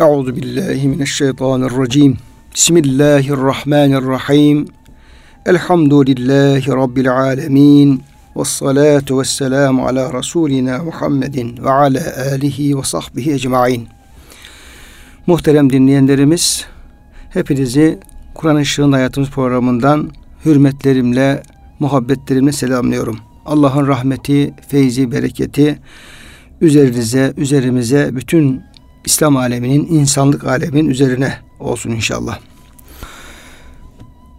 Euzu billahi mineşşeytanirracim. Bismillahirrahmanirrahim. Elhamdülillahi rabbil alamin. Ves salatu vesselamu ala rasulina Muhammedin ve ala alihi ve sahbihi ecmaîn. Muhterem dinleyenlerimiz, hepinizi Kur'an Işığında Hayatımız programından hürmetlerimle, muhabbetlerimle selamlıyorum. Allah'ın rahmeti, feyzi, bereketi üzerinize, üzerimize, bütün İslam aleminin, insanlık aleminin üzerine olsun inşallah.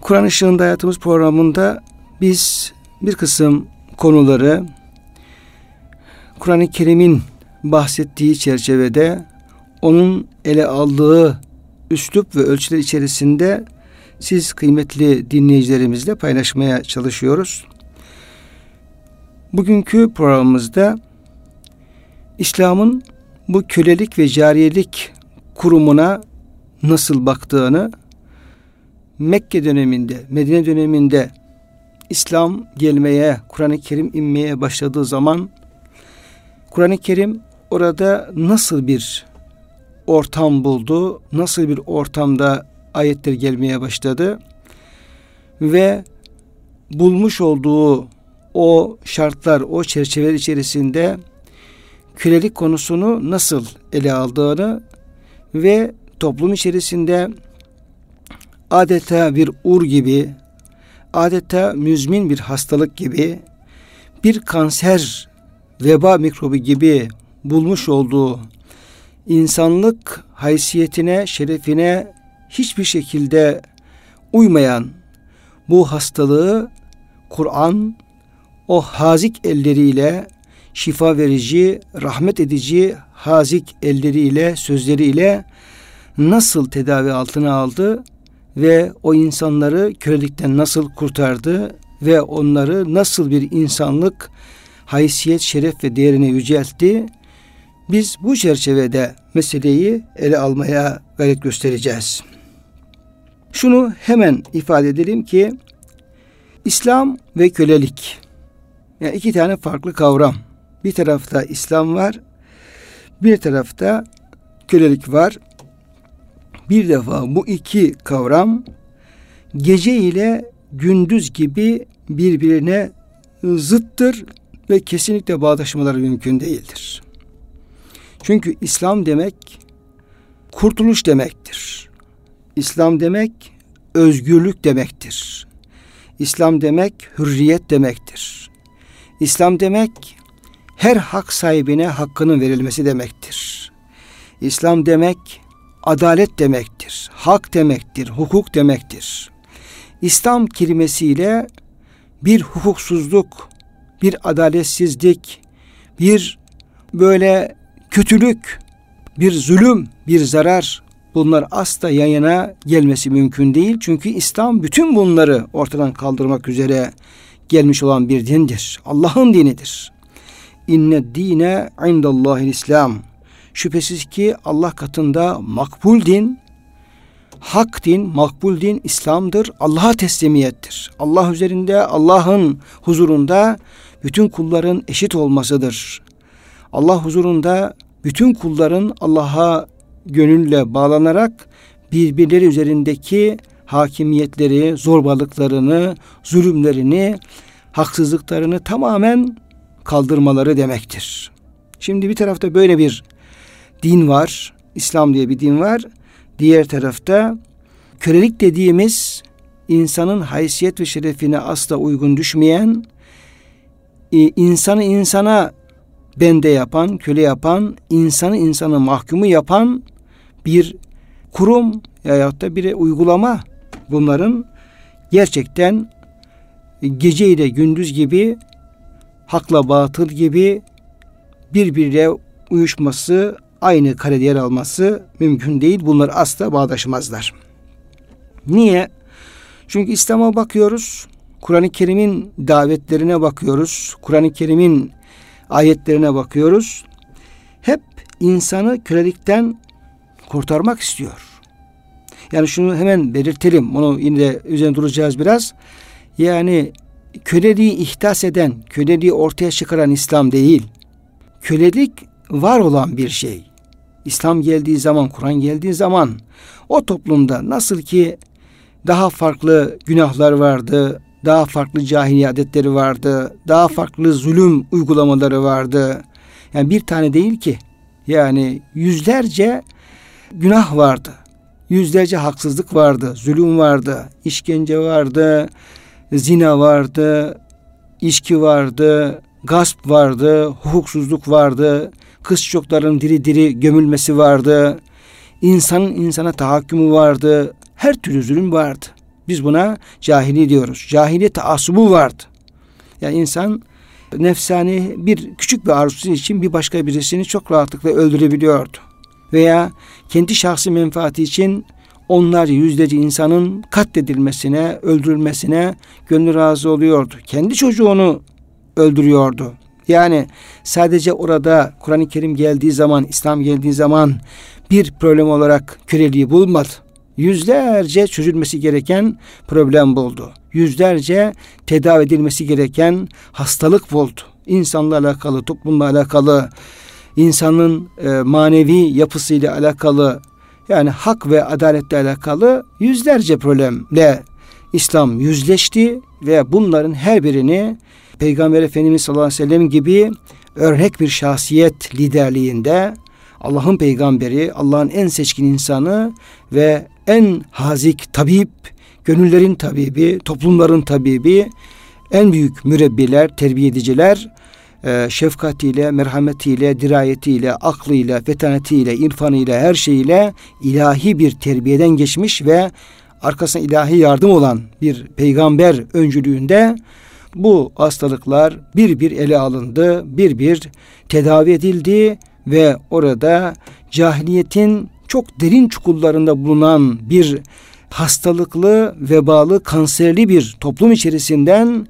Kur'an Işığında Hayatımız programında biz bir kısım konuları Kur'an-ı Kerim'in bahsettiği çerçevede onun ele aldığı üslup ve ölçüler içerisinde siz kıymetli dinleyicilerimizle paylaşmaya çalışıyoruz. Bugünkü programımızda İslam'ın bu kölelik ve cariyelik kurumuna nasıl baktığını Mekke döneminde, Medine döneminde İslam gelmeye, Kur'an-ı Kerim inmeye başladığı zaman Kur'an-ı Kerim orada nasıl bir ortam buldu, nasıl bir ortamda ayetler gelmeye başladı ve bulmuş olduğu o şartlar, o çerçeveler içerisinde kölelik konusunu nasıl ele aldığını ve toplum içerisinde adeta bir ur gibi, adeta müzmin bir hastalık gibi, bir kanser, veba mikrobu gibi bulmuş olduğu insanlık haysiyetine, şerefine hiçbir şekilde uymayan bu hastalığı Kur'an o hazik elleriyle şifa verici, rahmet edici hazik elleriyle, sözleriyle nasıl tedavi altına aldı ve o insanları kölelikten nasıl kurtardı ve onları nasıl bir insanlık haysiyet, şeref ve değerine yüceltti. Biz bu çerçevede meseleyi ele almaya gayret göstereceğiz. Şunu hemen ifade edelim ki İslam ve kölelik yani iki tane farklı kavram. Bir tarafta İslam var, bir tarafta kölelik var. Bir defa bu iki kavram gece ile gündüz gibi birbirine zıttır ve kesinlikle bağdaşmaları mümkün değildir. Çünkü İslam demek kurtuluş demektir. İslam demek özgürlük demektir. İslam demek hürriyet demektir. İslam demek her hak sahibine hakkının verilmesi demektir. İslam demek adalet demektir, hak demektir, hukuk demektir. İslam kelimesiyle bir hukuksuzluk, bir adaletsizlik, bir böyle kötülük, bir zulüm, bir zarar bunlar asla yan yana gelmesi mümkün değil. Çünkü İslam bütün bunları ortadan kaldırmak üzere gelmiş olan bir dindir. Allah'ın dinidir. İnne dine indallahil İslam. Şüphesiz ki Allah katında makbul din, hak din, makbul din İslam'dır. Allah'a teslimiyettir. Allah üzerinde, Allah'ın huzurunda bütün kulların eşit olmasıdır. Allah huzurunda bütün kulların Allah'a gönülle bağlanarak birbirleri üzerindeki hakimiyetleri, zorbalıklarını, zulümlerini, haksızlıklarını tamamen kaldırmaları demektir. Şimdi bir tarafta böyle bir din var, İslam diye bir din var. Diğer tarafta kölelik dediğimiz insanın haysiyet ve şerefine asla uygun düşmeyen, e, insanı insana bende yapan, köle yapan, insanı insanı mahkumu yapan bir kurum ya da bir uygulama bunların gerçekten gece ile gündüz gibi hakla batıl gibi birbirine uyuşması, aynı karede yer alması mümkün değil. Bunlar asla bağdaşmazlar. Niye? Çünkü İslam'a bakıyoruz. Kur'an-ı Kerim'in davetlerine bakıyoruz. Kur'an-ı Kerim'in ayetlerine bakıyoruz. Hep insanı kölelikten kurtarmak istiyor. Yani şunu hemen belirtelim. Onu yine de üzerine duracağız biraz. Yani köleliği ihdas eden, köleliği ortaya çıkaran İslam değil. Kölelik var olan bir şey. İslam geldiği zaman, Kur'an geldiği zaman o toplumda nasıl ki daha farklı günahlar vardı, daha farklı cahiliye adetleri vardı, daha farklı zulüm uygulamaları vardı. Yani bir tane değil ki. Yani yüzlerce günah vardı. Yüzlerce haksızlık vardı, zulüm vardı, işkence vardı, zina vardı, içki vardı, gasp vardı, hukuksuzluk vardı, kız çocukların diri diri gömülmesi vardı, insanın insana tahakkümü vardı, her türlü zulüm vardı. Biz buna cahili diyoruz. Cahili taassubu vardı. Yani insan nefsani bir küçük bir arzusu için bir başka birisini çok rahatlıkla öldürebiliyordu. Veya kendi şahsi menfaati için onlarca yüzlerce insanın katledilmesine, öldürülmesine gönlü razı oluyordu. Kendi çocuğunu öldürüyordu. Yani sadece orada Kur'an-ı Kerim geldiği zaman, İslam geldiği zaman bir problem olarak köleliği bulmadı. Yüzlerce çözülmesi gereken problem buldu. Yüzlerce tedavi edilmesi gereken hastalık buldu. İnsanla alakalı, toplumla alakalı, insanın e, manevi yapısıyla alakalı, yani hak ve adaletle alakalı yüzlerce problemle İslam yüzleşti ve bunların her birini Peygamber Efendimiz sallallahu aleyhi ve sellem gibi örnek bir şahsiyet liderliğinde Allah'ın peygamberi, Allah'ın en seçkin insanı ve en hazik tabip, gönüllerin tabibi, toplumların tabibi, en büyük mürebbiler, terbiye ediciler, şefkatiyle, merhametiyle, dirayetiyle, aklıyla, fetanetiyle, irfanıyla, her şeyiyle ilahi bir terbiyeden geçmiş ve arkasına ilahi yardım olan bir peygamber öncülüğünde bu hastalıklar bir bir ele alındı, bir bir tedavi edildi ve orada cahiliyetin çok derin çukurlarında bulunan bir hastalıklı, vebalı, kanserli bir toplum içerisinden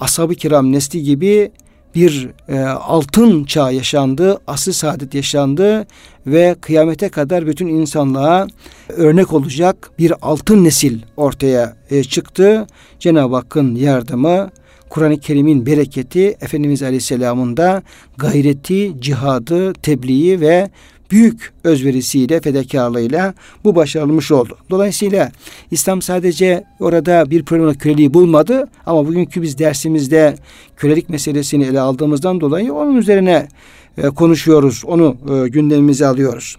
ashab-ı kiram nesli gibi bir e, altın çağ yaşandı, asr saadet yaşandı ve kıyamete kadar bütün insanlığa örnek olacak bir altın nesil ortaya e, çıktı. Cenab-ı Hakk'ın yardımı, Kur'an-ı Kerim'in bereketi, Efendimiz Aleyhisselam'ın da gayreti, cihadı, tebliği ve büyük özverisiyle, fedakarlığıyla bu başarılmış oldu. Dolayısıyla İslam sadece orada bir problem köleliği bulmadı ama bugünkü biz dersimizde kölelik meselesini ele aldığımızdan dolayı onun üzerine e, konuşuyoruz, onu e, gündemimize alıyoruz.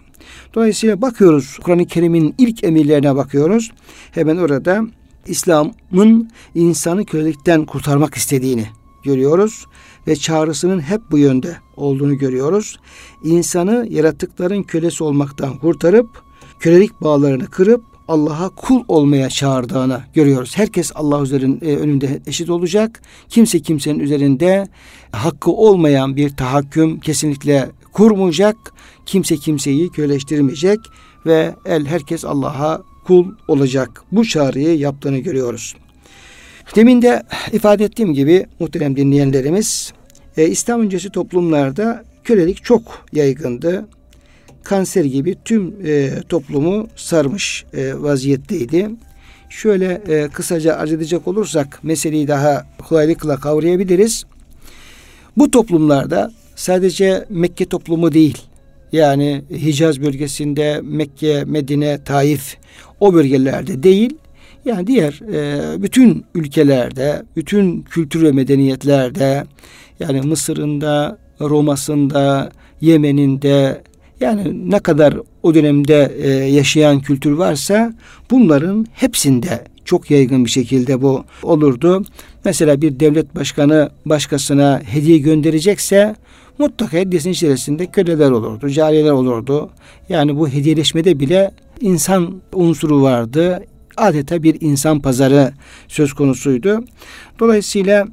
Dolayısıyla bakıyoruz Kur'an-ı Kerim'in ilk emirlerine bakıyoruz. Hemen orada İslam'ın insanı kölelikten kurtarmak istediğini görüyoruz ve çağrısının hep bu yönde olduğunu görüyoruz. İnsanı yaratıkların kölesi olmaktan kurtarıp kölelik bağlarını kırıp Allah'a kul olmaya çağırdığını görüyoruz. Herkes Allah üzerin, e, önünde eşit olacak. Kimse kimsenin üzerinde hakkı olmayan bir tahakküm kesinlikle kurmayacak. Kimse kimseyi köleştirmeyecek ve el herkes Allah'a kul olacak. Bu çağrıyı yaptığını görüyoruz. Demin de ifade ettiğim gibi muhterem dinleyenlerimiz e, İslam öncesi toplumlarda kölelik çok yaygındı. Kanser gibi tüm e, toplumu sarmış e, vaziyetteydi. Şöyle e, kısaca arz edecek olursak meseleyi daha kolaylıkla kavrayabiliriz. Bu toplumlarda sadece Mekke toplumu değil, yani Hicaz bölgesinde Mekke, Medine, Taif o bölgelerde değil, yani diğer e, bütün ülkelerde, bütün kültür ve medeniyetlerde yani Mısır'ında, Roma'sında, Yemen'inde yani ne kadar o dönemde e, yaşayan kültür varsa bunların hepsinde çok yaygın bir şekilde bu olurdu. Mesela bir devlet başkanı başkasına hediye gönderecekse mutlaka hediyesinin içerisinde köleler olurdu, cariyeler olurdu. Yani bu hediyeleşmede bile insan unsuru vardı. Adeta bir insan pazarı söz konusuydu. Dolayısıyla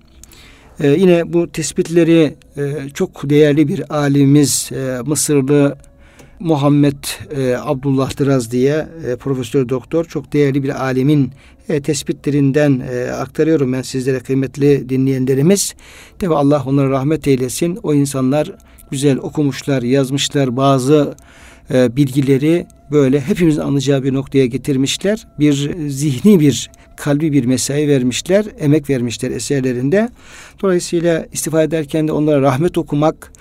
ee, yine bu tespitleri e, çok değerli bir alimimiz e, Mısırlı Muhammed e, Abdullah Dıraz diye e, profesör doktor çok değerli bir alimin e, tespitlerinden e, aktarıyorum ben sizlere kıymetli dinleyenlerimiz. Tabi Allah onlara rahmet eylesin. O insanlar güzel okumuşlar, yazmışlar bazı e, bilgileri böyle hepimizin anlayacağı bir noktaya getirmişler. Bir zihni bir kalbi bir mesai vermişler, emek vermişler eserlerinde. Dolayısıyla istifade ederken de onlara rahmet okumak,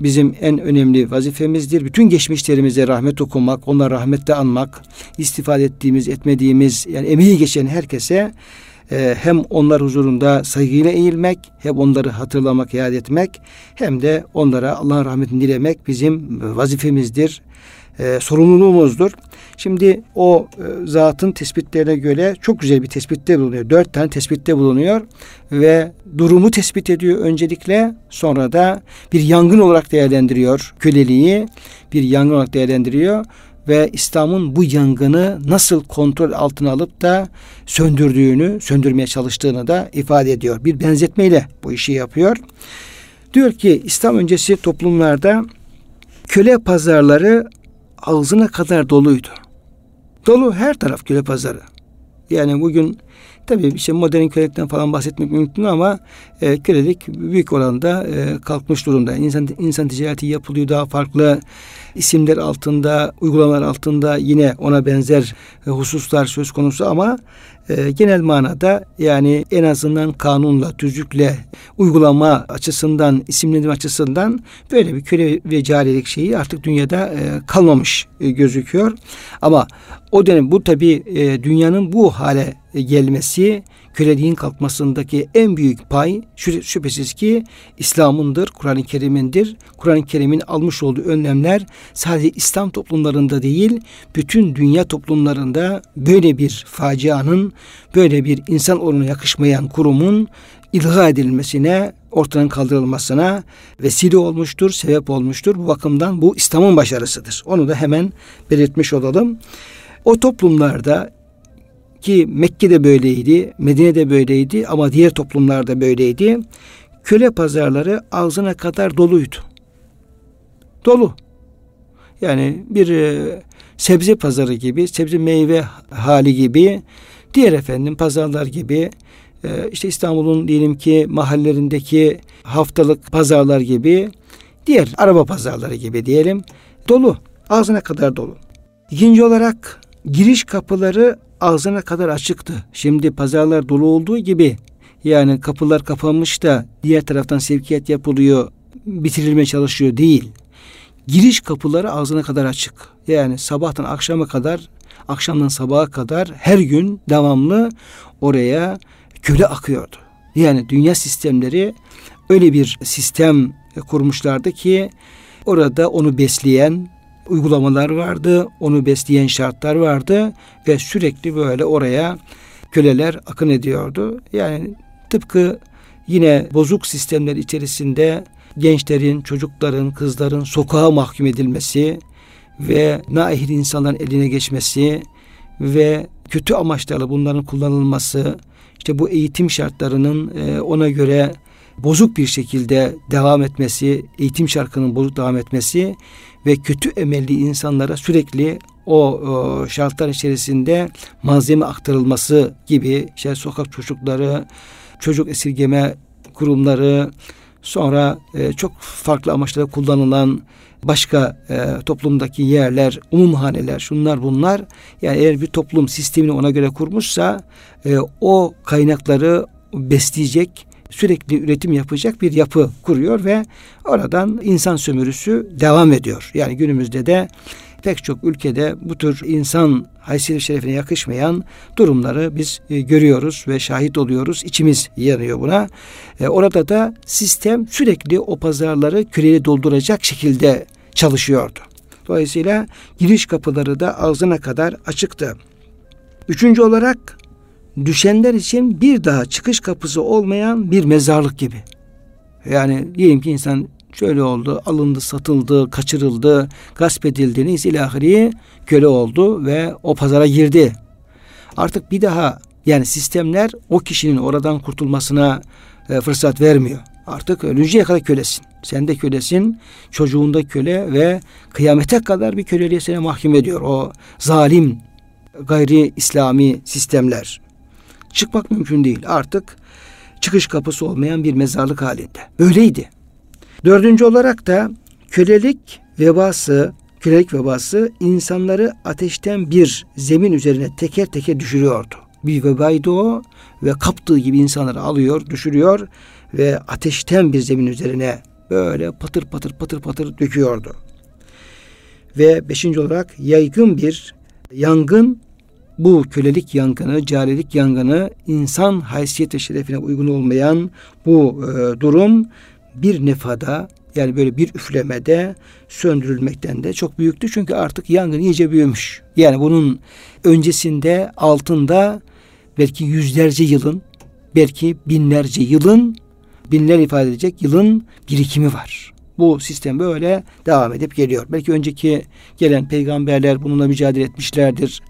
bizim en önemli vazifemizdir. Bütün geçmişlerimize rahmet okumak, onlara rahmetle anmak, istifade ettiğimiz, etmediğimiz, yani emeği geçen herkese e, hem onlar huzurunda saygıyla eğilmek, hem onları hatırlamak, yad etmek, hem de onlara Allah'ın rahmetini dilemek bizim vazifemizdir, e, sorumluluğumuzdur. Şimdi o e, zatın tespitlerine göre çok güzel bir tespitte bulunuyor. Dört tane tespitte bulunuyor ve durumu tespit ediyor öncelikle. Sonra da bir yangın olarak değerlendiriyor köleliği. Bir yangın olarak değerlendiriyor ve İslam'ın bu yangını nasıl kontrol altına alıp da söndürdüğünü, söndürmeye çalıştığını da ifade ediyor. Bir benzetmeyle bu işi yapıyor. Diyor ki İslam öncesi toplumlarda köle pazarları ağzına kadar doluydu. Dolu her taraf köle pazarı. Yani bugün tabii işte modern kölelikten falan bahsetmek mümkün ama e, kölelik büyük oranda e, kalkmış durumda. İnsan, insan ticareti yapılıyor daha farklı isimler altında, uygulamalar altında yine ona benzer e, hususlar söz konusu ama e, genel manada yani en azından kanunla, tüzükle uygulama açısından, isimlendirme açısından böyle bir köle ve carilik şeyi artık dünyada e, kalmamış e, gözüküyor. Ama o dönem bu tabi e, dünyanın bu hale gelmesi köleliğin kalkmasındaki en büyük pay şüphesiz ki İslam'ındır, Kur'an-ı Kerim'indir. Kur'an-ı Kerim'in almış olduğu önlemler sadece İslam toplumlarında değil, bütün dünya toplumlarında böyle bir facianın, böyle bir insan oluna yakışmayan kurumun ilga edilmesine, ortadan kaldırılmasına vesile olmuştur, sebep olmuştur. Bu bakımdan bu İslam'ın başarısıdır. Onu da hemen belirtmiş olalım. O toplumlarda ki Mekke'de böyleydi, Medine'de böyleydi ama diğer toplumlarda böyleydi. Köle pazarları ağzına kadar doluydu. Dolu. Yani bir e, sebze pazarı gibi, sebze meyve hali gibi, diğer efendim pazarlar gibi, e, işte İstanbul'un diyelim ki mahallelerindeki haftalık pazarlar gibi, diğer araba pazarları gibi diyelim, dolu. Ağzına kadar dolu. İkinci olarak giriş kapıları ağzına kadar açıktı. Şimdi pazarlar dolu olduğu gibi yani kapılar kapanmış da diğer taraftan sevkiyat yapılıyor, bitirilmeye çalışıyor değil. Giriş kapıları ağzına kadar açık. Yani sabahtan akşama kadar, akşamdan sabaha kadar her gün devamlı oraya köle akıyordu. Yani dünya sistemleri öyle bir sistem kurmuşlardı ki orada onu besleyen, uygulamalar vardı, onu besleyen şartlar vardı ve sürekli böyle oraya köleler akın ediyordu. Yani tıpkı yine bozuk sistemler içerisinde gençlerin, çocukların, kızların sokağa mahkum edilmesi ve naihil insanların eline geçmesi ve kötü amaçlarla bunların kullanılması, işte bu eğitim şartlarının e, ona göre bozuk bir şekilde devam etmesi, eğitim şarkının bozuk devam etmesi ve kötü emelli insanlara sürekli o, o şartlar içerisinde malzeme aktarılması gibi işte sokak çocukları, çocuk esirgeme kurumları, sonra e, çok farklı amaçlara kullanılan başka e, toplumdaki yerler, umumhaneler, şunlar bunlar. Yani eğer bir toplum sistemini ona göre kurmuşsa e, o kaynakları besleyecek, sürekli üretim yapacak bir yapı kuruyor ve oradan insan sömürüsü devam ediyor. Yani günümüzde de pek çok ülkede bu tür insan haysiyet şerefine yakışmayan durumları biz e, görüyoruz ve şahit oluyoruz. İçimiz yanıyor buna. E, orada da sistem sürekli o pazarları küreli dolduracak şekilde çalışıyordu. Dolayısıyla giriş kapıları da ağzına kadar açıktı. Üçüncü olarak düşenler için bir daha çıkış kapısı olmayan bir mezarlık gibi. Yani diyelim ki insan şöyle oldu, alındı, satıldı, kaçırıldı, gasp edildi, neyse ilahiri köle oldu ve o pazara girdi. Artık bir daha yani sistemler o kişinin oradan kurtulmasına e, fırsat vermiyor. Artık ölünceye kadar kölesin. Sen de kölesin, çocuğun da köle ve kıyamete kadar bir köleliğe seni mahkum ediyor. O zalim, gayri İslami sistemler çıkmak mümkün değil. Artık çıkış kapısı olmayan bir mezarlık halinde. Böyleydi. Dördüncü olarak da kölelik vebası, kölelik vebası insanları ateşten bir zemin üzerine teker teker düşürüyordu. Bir vebaydı o ve kaptığı gibi insanları alıyor, düşürüyor ve ateşten bir zemin üzerine böyle patır patır patır patır döküyordu. Ve beşinci olarak yaygın bir yangın bu kölelik yangını, carilik yangını insan haysiyet ve şerefine uygun olmayan bu e, durum bir nefada yani böyle bir üflemede söndürülmekten de çok büyüktü. Çünkü artık yangın iyice büyümüş. Yani bunun öncesinde altında belki yüzlerce yılın, belki binlerce yılın, binler ifade edecek yılın birikimi var. Bu sistem böyle devam edip geliyor. Belki önceki gelen peygamberler bununla mücadele etmişlerdir.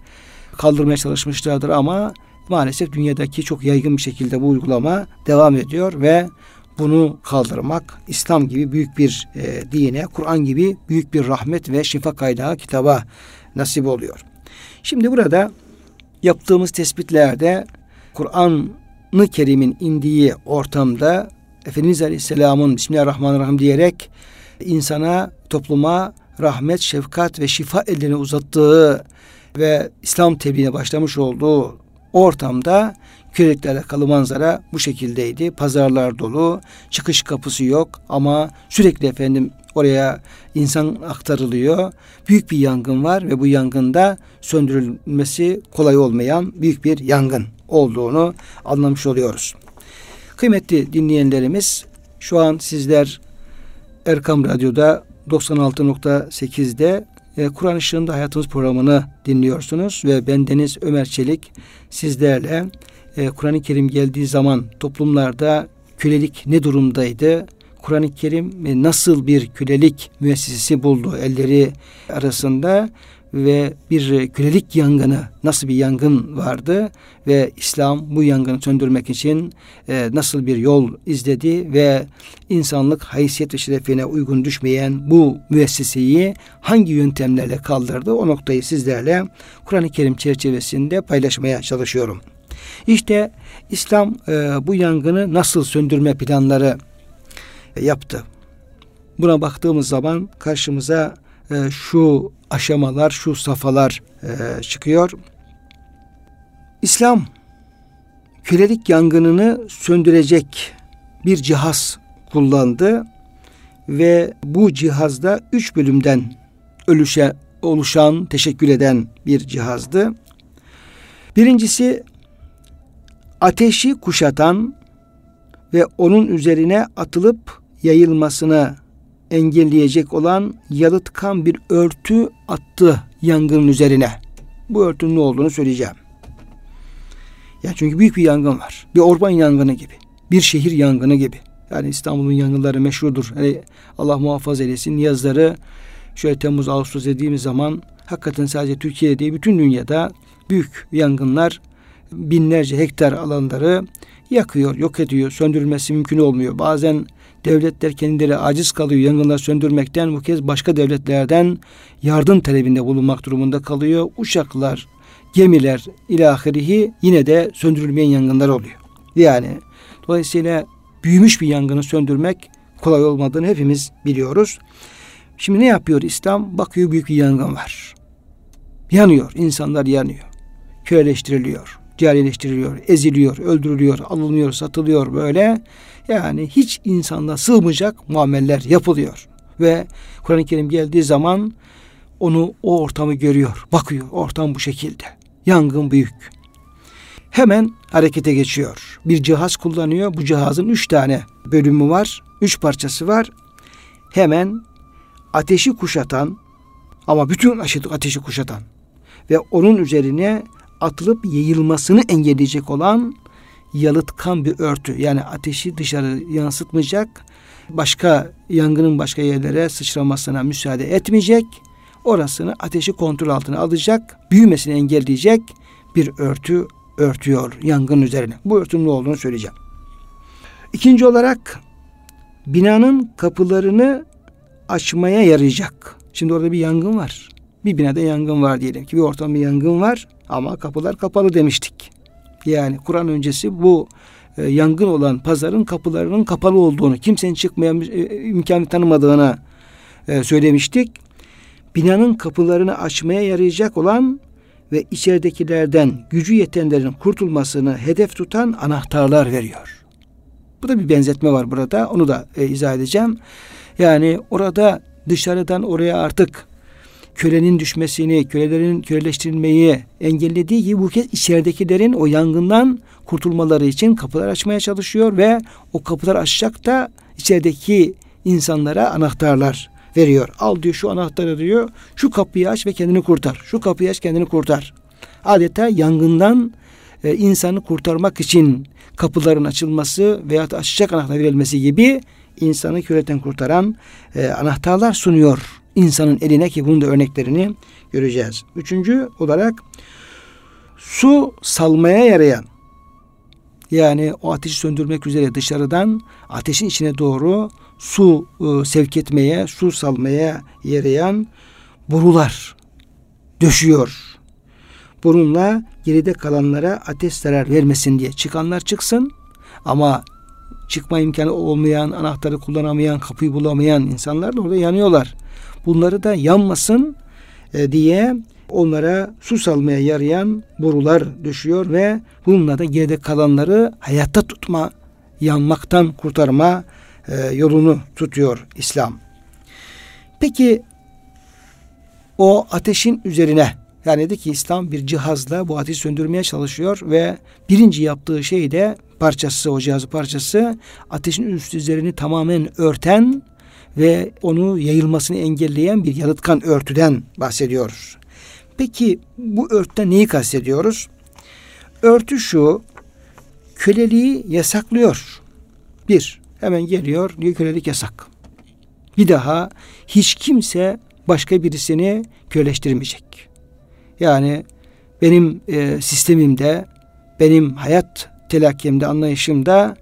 Kaldırmaya çalışmışlardır ama maalesef dünyadaki çok yaygın bir şekilde bu uygulama devam ediyor ve bunu kaldırmak İslam gibi büyük bir e, dine, Kur'an gibi büyük bir rahmet ve şifa kaynağı kitaba nasip oluyor. Şimdi burada yaptığımız tespitlerde Kur'an-ı Kerim'in indiği ortamda Efendimiz Aleyhisselam'ın Bismillahirrahmanirrahim diyerek insana, topluma rahmet, şefkat ve şifa elini uzattığı ve İslam tebliğine başlamış olduğu ortamda Kürekle alakalı manzara bu şekildeydi. Pazarlar dolu, çıkış kapısı yok ama sürekli efendim oraya insan aktarılıyor. Büyük bir yangın var ve bu yangında söndürülmesi kolay olmayan büyük bir yangın olduğunu anlamış oluyoruz. Kıymetli dinleyenlerimiz şu an sizler Erkam Radyo'da 96.8'de e, Kur'an Işığında Hayatımız programını dinliyorsunuz ve ben Deniz Ömer Çelik sizlerle e, Kur'an-ı Kerim geldiği zaman toplumlarda kölelik ne durumdaydı? Kur'an-ı Kerim e, nasıl bir kölelik müessesesi buldu elleri arasında ve bir kölelik yangını nasıl bir yangın vardı ve İslam bu yangını söndürmek için e, nasıl bir yol izledi ve insanlık haysiyet ve şerefine uygun düşmeyen bu müesseseyi hangi yöntemlerle kaldırdı o noktayı sizlerle Kur'an-ı Kerim çerçevesinde paylaşmaya çalışıyorum. İşte İslam e, bu yangını nasıl söndürme planları yaptı. Buna baktığımız zaman karşımıza e, şu aşamalar, şu safhalar e, çıkıyor. İslam kölelik yangınını söndürecek bir cihaz kullandı ve bu cihazda üç bölümden ölüşe, oluşan, teşekkül eden bir cihazdı. Birincisi ateşi kuşatan ve onun üzerine atılıp yayılmasını engelleyecek olan yalıtkan bir örtü attı yangının üzerine. Bu örtünün ne olduğunu söyleyeceğim. Ya çünkü büyük bir yangın var. Bir orman yangını gibi. Bir şehir yangını gibi. Yani İstanbul'un yangınları meşhurdur. Hani Allah muhafaza eylesin. Yazları şöyle Temmuz Ağustos dediğimiz zaman hakikaten sadece Türkiye'de değil bütün dünyada büyük yangınlar binlerce hektar alanları yakıyor, yok ediyor. Söndürülmesi mümkün olmuyor. Bazen devletler kendileri aciz kalıyor yangınlar söndürmekten. Bu kez başka devletlerden yardım talebinde bulunmak durumunda kalıyor. Uçaklar, gemiler ilahirihi yine de söndürülmeyen yangınlar oluyor. Yani dolayısıyla büyümüş bir yangını söndürmek kolay olmadığını hepimiz biliyoruz. Şimdi ne yapıyor İslam? Bakıyor büyük bir yangın var. Yanıyor, insanlar yanıyor. Köleleştiriliyor carileştiriliyor, eziliyor, öldürülüyor, alınıyor, satılıyor böyle. Yani hiç insanla sığmayacak muameller yapılıyor. Ve Kur'an-ı Kerim geldiği zaman onu o ortamı görüyor, bakıyor. Ortam bu şekilde. Yangın büyük. Hemen harekete geçiyor. Bir cihaz kullanıyor. Bu cihazın üç tane bölümü var. Üç parçası var. Hemen ateşi kuşatan ama bütün ateşi kuşatan ve onun üzerine atılıp yayılmasını engelleyecek olan yalıtkan bir örtü. Yani ateşi dışarı yansıtmayacak, başka yangının başka yerlere sıçramasına müsaade etmeyecek. Orasını ateşi kontrol altına alacak, büyümesini engelleyecek bir örtü örtüyor yangın üzerine. Bu örtünün ne olduğunu söyleyeceğim. İkinci olarak binanın kapılarını açmaya yarayacak. Şimdi orada bir yangın var. Bir binada yangın var diyelim ki bir ortamda yangın var ama kapılar kapalı demiştik. Yani Kur'an öncesi bu e, yangın olan pazarın kapılarının kapalı olduğunu, kimsenin çıkmaya e, imkanı tanımadığını e, söylemiştik. Binanın kapılarını açmaya yarayacak olan ve içeridekilerden gücü yetenlerin kurtulmasını hedef tutan anahtarlar veriyor. Bu da bir benzetme var burada. Onu da e, izah edeceğim. Yani orada dışarıdan oraya artık kölenin düşmesini, kölelerin köleleştirilmeyi engellediği gibi bu kez içeridekilerin o yangından kurtulmaları için kapılar açmaya çalışıyor ve o kapılar açacak da içerideki insanlara anahtarlar veriyor. Al diyor şu anahtarı diyor. Şu kapıyı aç ve kendini kurtar. Şu kapıyı aç kendini kurtar. Adeta yangından e, insanı kurtarmak için kapıların açılması veya açacak anahtar verilmesi gibi insanı köleten kurtaran e, anahtarlar sunuyor insanın eline ki bunun da örneklerini göreceğiz. Üçüncü olarak su salmaya yarayan yani o ateşi söndürmek üzere dışarıdan ateşin içine doğru su e, sevk etmeye, su salmaya yarayan borular döşüyor. Bununla geride kalanlara ateş zarar vermesin diye çıkanlar çıksın ama çıkma imkanı olmayan, anahtarı kullanamayan, kapıyı bulamayan insanlar da orada yanıyorlar. Bunları da yanmasın e, diye onlara su salmaya yarayan borular düşüyor ve bununla da geride kalanları hayatta tutma, yanmaktan kurtarma e, yolunu tutuyor İslam. Peki o ateşin üzerine yani dedi ki İslam bir cihazla bu ateşi söndürmeye çalışıyor ve birinci yaptığı şey de parçası o cihazı parçası ateşin üst üzerini tamamen örten ve onu yayılmasını engelleyen bir yalıtkan örtüden bahsediyoruz. Peki bu örtüden neyi kastediyoruz? Örtü şu, köleliği yasaklıyor. Bir, hemen geliyor diyor kölelik yasak. Bir daha hiç kimse başka birisini köleştirmeyecek. Yani benim e, sistemimde, benim hayat telakkimde, anlayışımda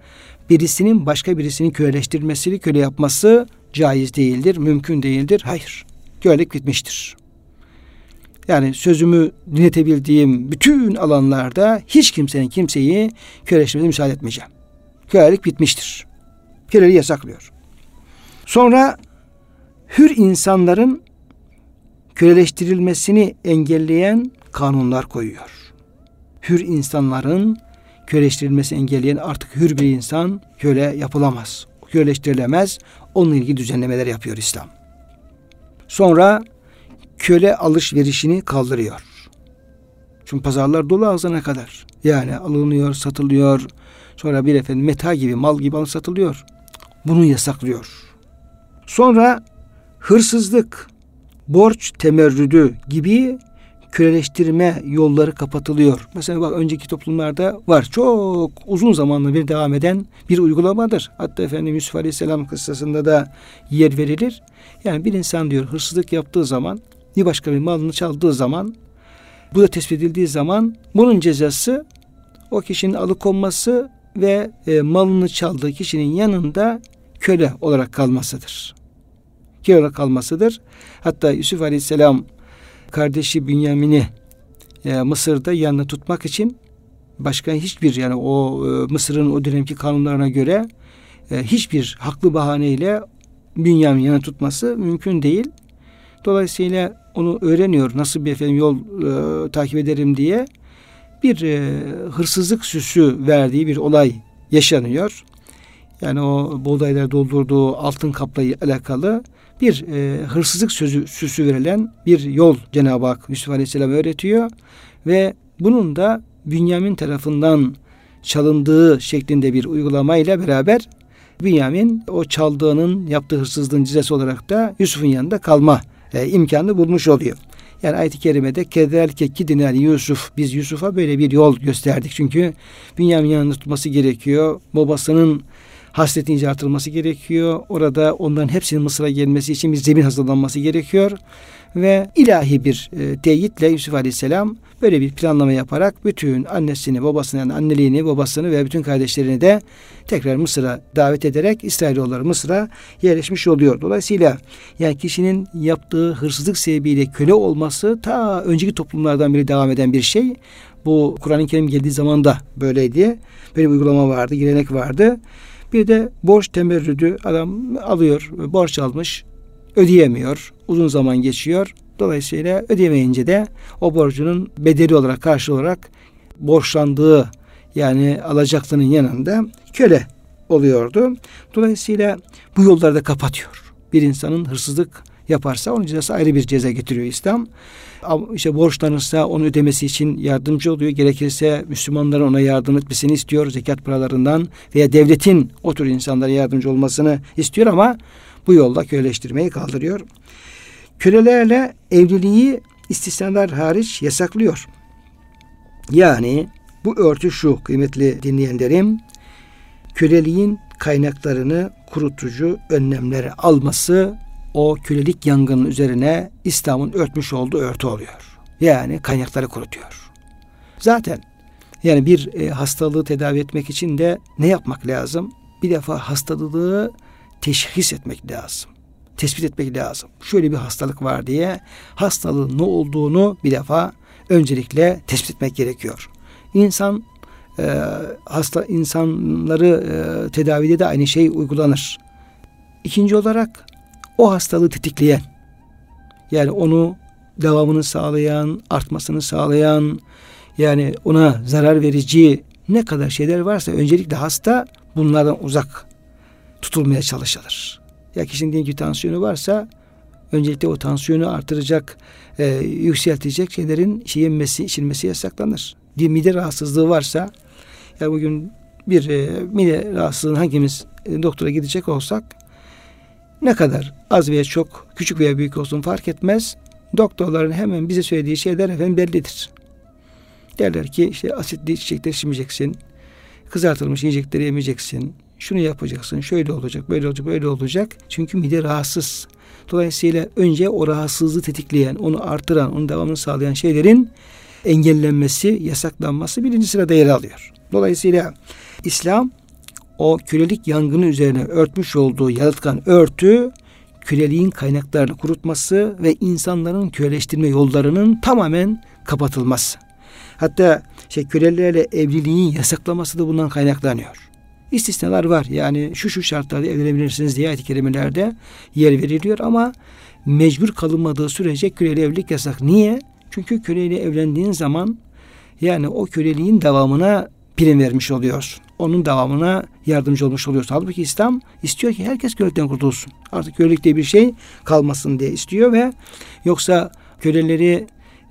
birisinin başka birisini köleleştirmesini, köle yapması caiz değildir, mümkün değildir. Hayır. Kölelik bitmiştir. Yani sözümü dinletebildiğim bütün alanlarda hiç kimsenin kimseyi köleleştirmesine müsaade etmeyeceğim. Kölelik bitmiştir. Köleliği yasaklıyor. Sonra hür insanların köleleştirilmesini engelleyen kanunlar koyuyor. Hür insanların köleleştirilmesini engelleyen artık hür bir insan köle yapılamaz. Köleleştirilemez. Onunla ilgili düzenlemeler yapıyor İslam. Sonra köle alışverişini kaldırıyor. Çünkü pazarlar dolu ağzına kadar. Yani alınıyor, satılıyor. Sonra bir efendim meta gibi, mal gibi alın satılıyor. Bunu yasaklıyor. Sonra hırsızlık, borç temerrüdü gibi köleleştirme yolları kapatılıyor. Mesela bak önceki toplumlarda var. Çok uzun zamanlı bir devam eden bir uygulamadır. Hatta efendim Yusuf Aleyhisselam kıssasında da yer verilir. Yani bir insan diyor hırsızlık yaptığı zaman bir başka bir malını çaldığı zaman bu da tespit edildiği zaman bunun cezası o kişinin alıkonması ve e, malını çaldığı kişinin yanında köle olarak kalmasıdır. Köle olarak kalmasıdır. Hatta Yusuf Aleyhisselam kardeşi Bünyamin'i e, Mısır'da yanına tutmak için başka hiçbir yani o e, Mısır'ın o dönemki kanunlarına göre e, hiçbir haklı bahaneyle Bünyamin yanına tutması mümkün değil. Dolayısıyla onu öğreniyor nasıl bir efendim yol e, takip ederim diye bir e, hırsızlık süsü verdiği bir olay yaşanıyor. Yani o buğdayları doldurduğu altın kapla alakalı bir e, hırsızlık sözü süsü verilen bir yol Cenab-ı Hak Yusuf Aleyhisselam öğretiyor ve bunun da Bünyamin tarafından çalındığı şeklinde bir uygulamayla beraber Bünyamin o çaldığının yaptığı hırsızlığın cezası olarak da Yusuf'un yanında kalma e, imkanı bulmuş oluyor. Yani ayet-i kerimede kederke kidinel Yusuf biz Yusuf'a böyle bir yol gösterdik. Çünkü Bünyamin yanında tutması gerekiyor. Babasının hasretin artırılması gerekiyor. Orada onların hepsinin Mısır'a gelmesi için bir zemin hazırlanması gerekiyor. Ve ilahi bir e, teyitle Yusuf Aleyhisselam böyle bir planlama yaparak bütün annesini, babasını, yani anneliğini, babasını ve bütün kardeşlerini de tekrar Mısır'a davet ederek İsrailoğulları Mısır'a yerleşmiş oluyor. Dolayısıyla yani kişinin yaptığı hırsızlık sebebiyle köle olması ta önceki toplumlardan beri devam eden bir şey. Bu Kur'an-ı Kerim geldiği zaman da böyleydi. Böyle bir uygulama vardı, gelenek vardı. Bir de borç temerrüdü adam alıyor, borç almış, ödeyemiyor. Uzun zaman geçiyor. Dolayısıyla ödeyemeyince de o borcunun bedeli olarak karşı olarak borçlandığı yani alacaklının yanında köle oluyordu. Dolayısıyla bu yolları da kapatıyor. Bir insanın hırsızlık yaparsa onun cezası ayrı bir ceza getiriyor İslam. İşte borçlanırsa onu ödemesi için yardımcı oluyor. Gerekirse Müslümanların ona yardım etmesini istiyor. Zekat paralarından veya devletin o tür insanlara yardımcı olmasını istiyor ama bu yolda köleleştirmeyi kaldırıyor. Kölelerle evliliği istisnalar hariç yasaklıyor. Yani bu örtü şu kıymetli dinleyenlerim. Köleliğin kaynaklarını kurutucu önlemleri alması o kölelik yangının üzerine İslam'ın örtmüş olduğu örtü oluyor. Yani kaynakları kurutuyor. Zaten yani bir e, hastalığı tedavi etmek için de ne yapmak lazım? Bir defa hastalığı teşhis etmek lazım. Tespit etmek lazım. Şöyle bir hastalık var diye hastalığın ne olduğunu bir defa öncelikle tespit etmek gerekiyor. İnsan e, hasta insanları e, tedavide de aynı şey uygulanır. İkinci olarak o hastalığı tetikleyen yani onu devamını sağlayan, artmasını sağlayan yani ona zarar verici ne kadar şeyler varsa öncelikle hasta bunlardan uzak tutulmaya çalışılır. Ya kişinin diyelim ki tansiyonu varsa öncelikle o tansiyonu artıracak, e, yükseltecek şeylerin şey yenmesi, içilmesi yasaklanır. Bir mide rahatsızlığı varsa ya bugün bir e, mide rahatsızlığının hangimiz e, doktora gidecek olsak ne kadar az veya çok, küçük veya büyük olsun fark etmez. Doktorların hemen bize söylediği şeyler efendim bellidir. Derler ki işte asitli içecekler içmeyeceksin. Kızartılmış yiyecekleri yemeyeceksin. Şunu yapacaksın. Şöyle olacak, böyle olacak, böyle olacak. Çünkü mide rahatsız. Dolayısıyla önce o rahatsızlığı tetikleyen, onu artıran, onun devamını sağlayan şeylerin engellenmesi, yasaklanması birinci sırada yer alıyor. Dolayısıyla İslam o kölelik yangını üzerine örtmüş olduğu yalıtkan örtü köleliğin kaynaklarını kurutması ve insanların köleleştirme yollarının tamamen kapatılması. Hatta şey kölelerle evliliğin yasaklaması da bundan kaynaklanıyor. İstisnalar var. Yani şu şu şartlarda evlenebilirsiniz diye ayet-i kerimelerde yer veriliyor ama mecbur kalınmadığı sürece köleyle evlilik yasak. Niye? Çünkü köleyle evlendiğin zaman yani o köleliğin devamına prim vermiş oluyorsun onun devamına yardımcı olmuş oluyorsun. Halbuki İslam istiyor ki herkes kölelikten kurtulsun. Artık kölelik diye bir şey kalmasın diye istiyor ve yoksa köleleri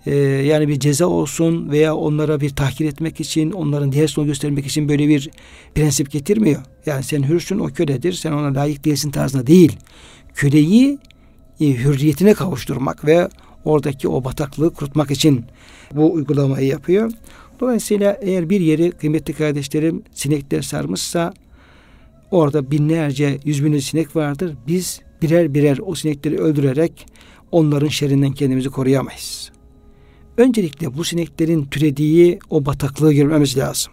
e, yani bir ceza olsun veya onlara bir tahkir etmek için, onların diğer sonu göstermek için böyle bir prensip getirmiyor. Yani sen hürsün, o köledir, sen ona layık değilsin tarzında değil. Köleyi e, hürriyetine kavuşturmak ve oradaki o bataklığı kurutmak için bu uygulamayı yapıyor. Dolayısıyla eğer bir yeri kıymetli kardeşlerim sinekler sarmışsa orada binlerce, yüz binlerce sinek vardır. Biz birer birer o sinekleri öldürerek onların şerrinden kendimizi koruyamayız. Öncelikle bu sineklerin türediği o bataklığı görmemiz lazım.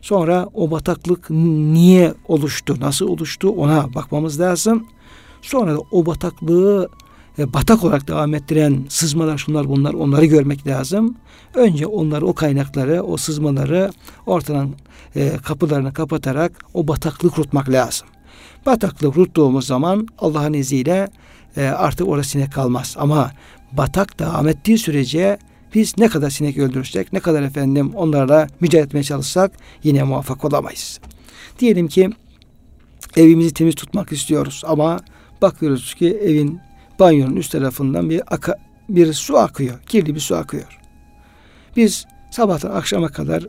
Sonra o bataklık niye oluştu, nasıl oluştu ona bakmamız lazım. Sonra da o bataklığı e, batak olarak devam ettiren sızmalar şunlar bunlar onları görmek lazım. Önce onları o kaynakları o sızmaları ortadan e, kapılarını kapatarak o bataklığı kurutmak lazım. Bataklığı kuruttuğumuz zaman Allah'ın izniyle e, artık orada sinek kalmaz. Ama batak devam ettiği sürece biz ne kadar sinek öldürürsek, ne kadar efendim onlarla mücadele etmeye çalışsak yine muvaffak olamayız. Diyelim ki evimizi temiz tutmak istiyoruz ama bakıyoruz ki evin banyonun üst tarafından bir aka, bir su akıyor. Kirli bir su akıyor. Biz sabahtan akşama kadar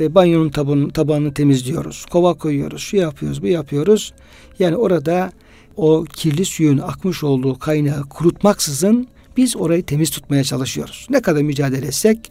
e, banyonun tabanını, tabanını temizliyoruz. Kova koyuyoruz. Şu yapıyoruz, bu yapıyoruz. Yani orada o kirli suyun akmış olduğu kaynağı kurutmaksızın biz orayı temiz tutmaya çalışıyoruz. Ne kadar mücadele etsek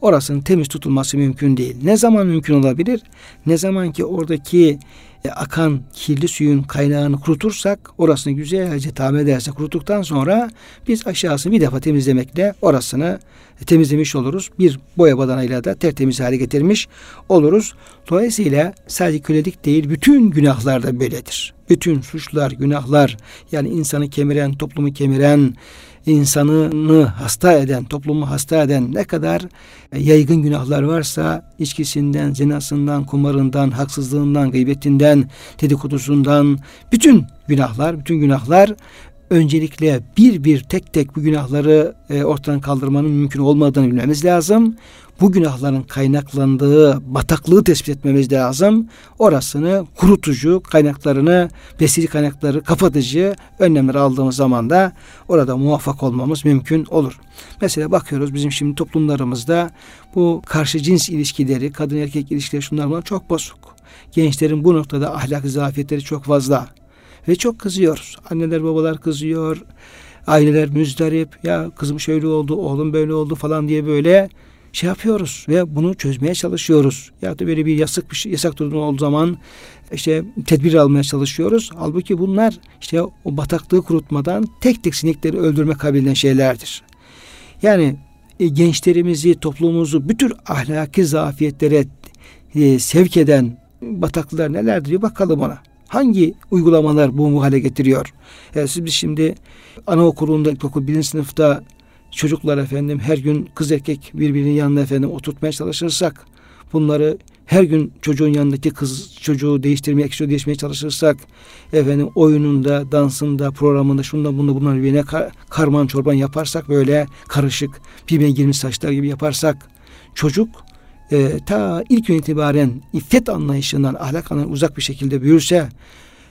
orasının temiz tutulması mümkün değil. Ne zaman mümkün olabilir? Ne zaman ki oradaki e, akan kirli suyun kaynağını kurutursak orasını güzelce tamir edersek kuruttuktan sonra biz aşağısını bir defa temizlemekle orasını temizlemiş oluruz. Bir boya badanayla da tertemiz hale getirmiş oluruz. Dolayısıyla sadece kölelik değil bütün günahlar da böyledir. Bütün suçlar, günahlar yani insanı kemiren, toplumu kemiren, insanını hasta eden, toplumu hasta eden ne kadar yaygın günahlar varsa içkisinden, zinasından, kumarından, haksızlığından, gıybetinden, dedikodusundan bütün günahlar, bütün günahlar öncelikle bir bir tek tek bu günahları e, ortadan kaldırmanın mümkün olmadığını bilmemiz lazım. Bu günahların kaynaklandığı bataklığı tespit etmemiz lazım. Orasını kurutucu kaynaklarını, besici kaynakları kapatıcı önlemler aldığımız zaman da orada muvaffak olmamız mümkün olur. Mesela bakıyoruz bizim şimdi toplumlarımızda bu karşı cins ilişkileri, kadın erkek ilişkileri şunlar bunlar çok bozuk. Gençlerin bu noktada ahlak zafiyetleri çok fazla. Ve çok kızıyoruz. Anneler babalar kızıyor. Aileler müzdarip. Ya kızım şöyle oldu, oğlum böyle oldu falan diye böyle şey yapıyoruz ve bunu çözmeye çalışıyoruz. Ya da böyle bir yasak bir şey, yasak durumu olduğu zaman işte tedbir almaya çalışıyoruz. Halbuki bunlar işte o bataklığı kurutmadan tek tek sinekleri öldürme kabilinden şeylerdir. Yani e, gençlerimizi, toplumumuzu bütün ahlaki zafiyetlere e, sevk eden bataklıklar nelerdir diye bakalım ona. Hangi uygulamalar bu hale getiriyor? Yani siz biz şimdi anaokulunda, ilkokul birinci sınıfta çocuklar efendim her gün kız erkek birbirinin yanına efendim oturtmaya çalışırsak bunları her gün çocuğun yanındaki kız çocuğu değiştirmeye, kişi değişmeye çalışırsak efendim oyununda, dansında, programında şunda bunda bunları birbirine kar, karman çorban yaparsak böyle karışık birbirine girmiş saçlar gibi yaparsak çocuk e, ta ilk gün itibaren iffet anlayışından, ahlak anlayışından uzak bir şekilde büyürse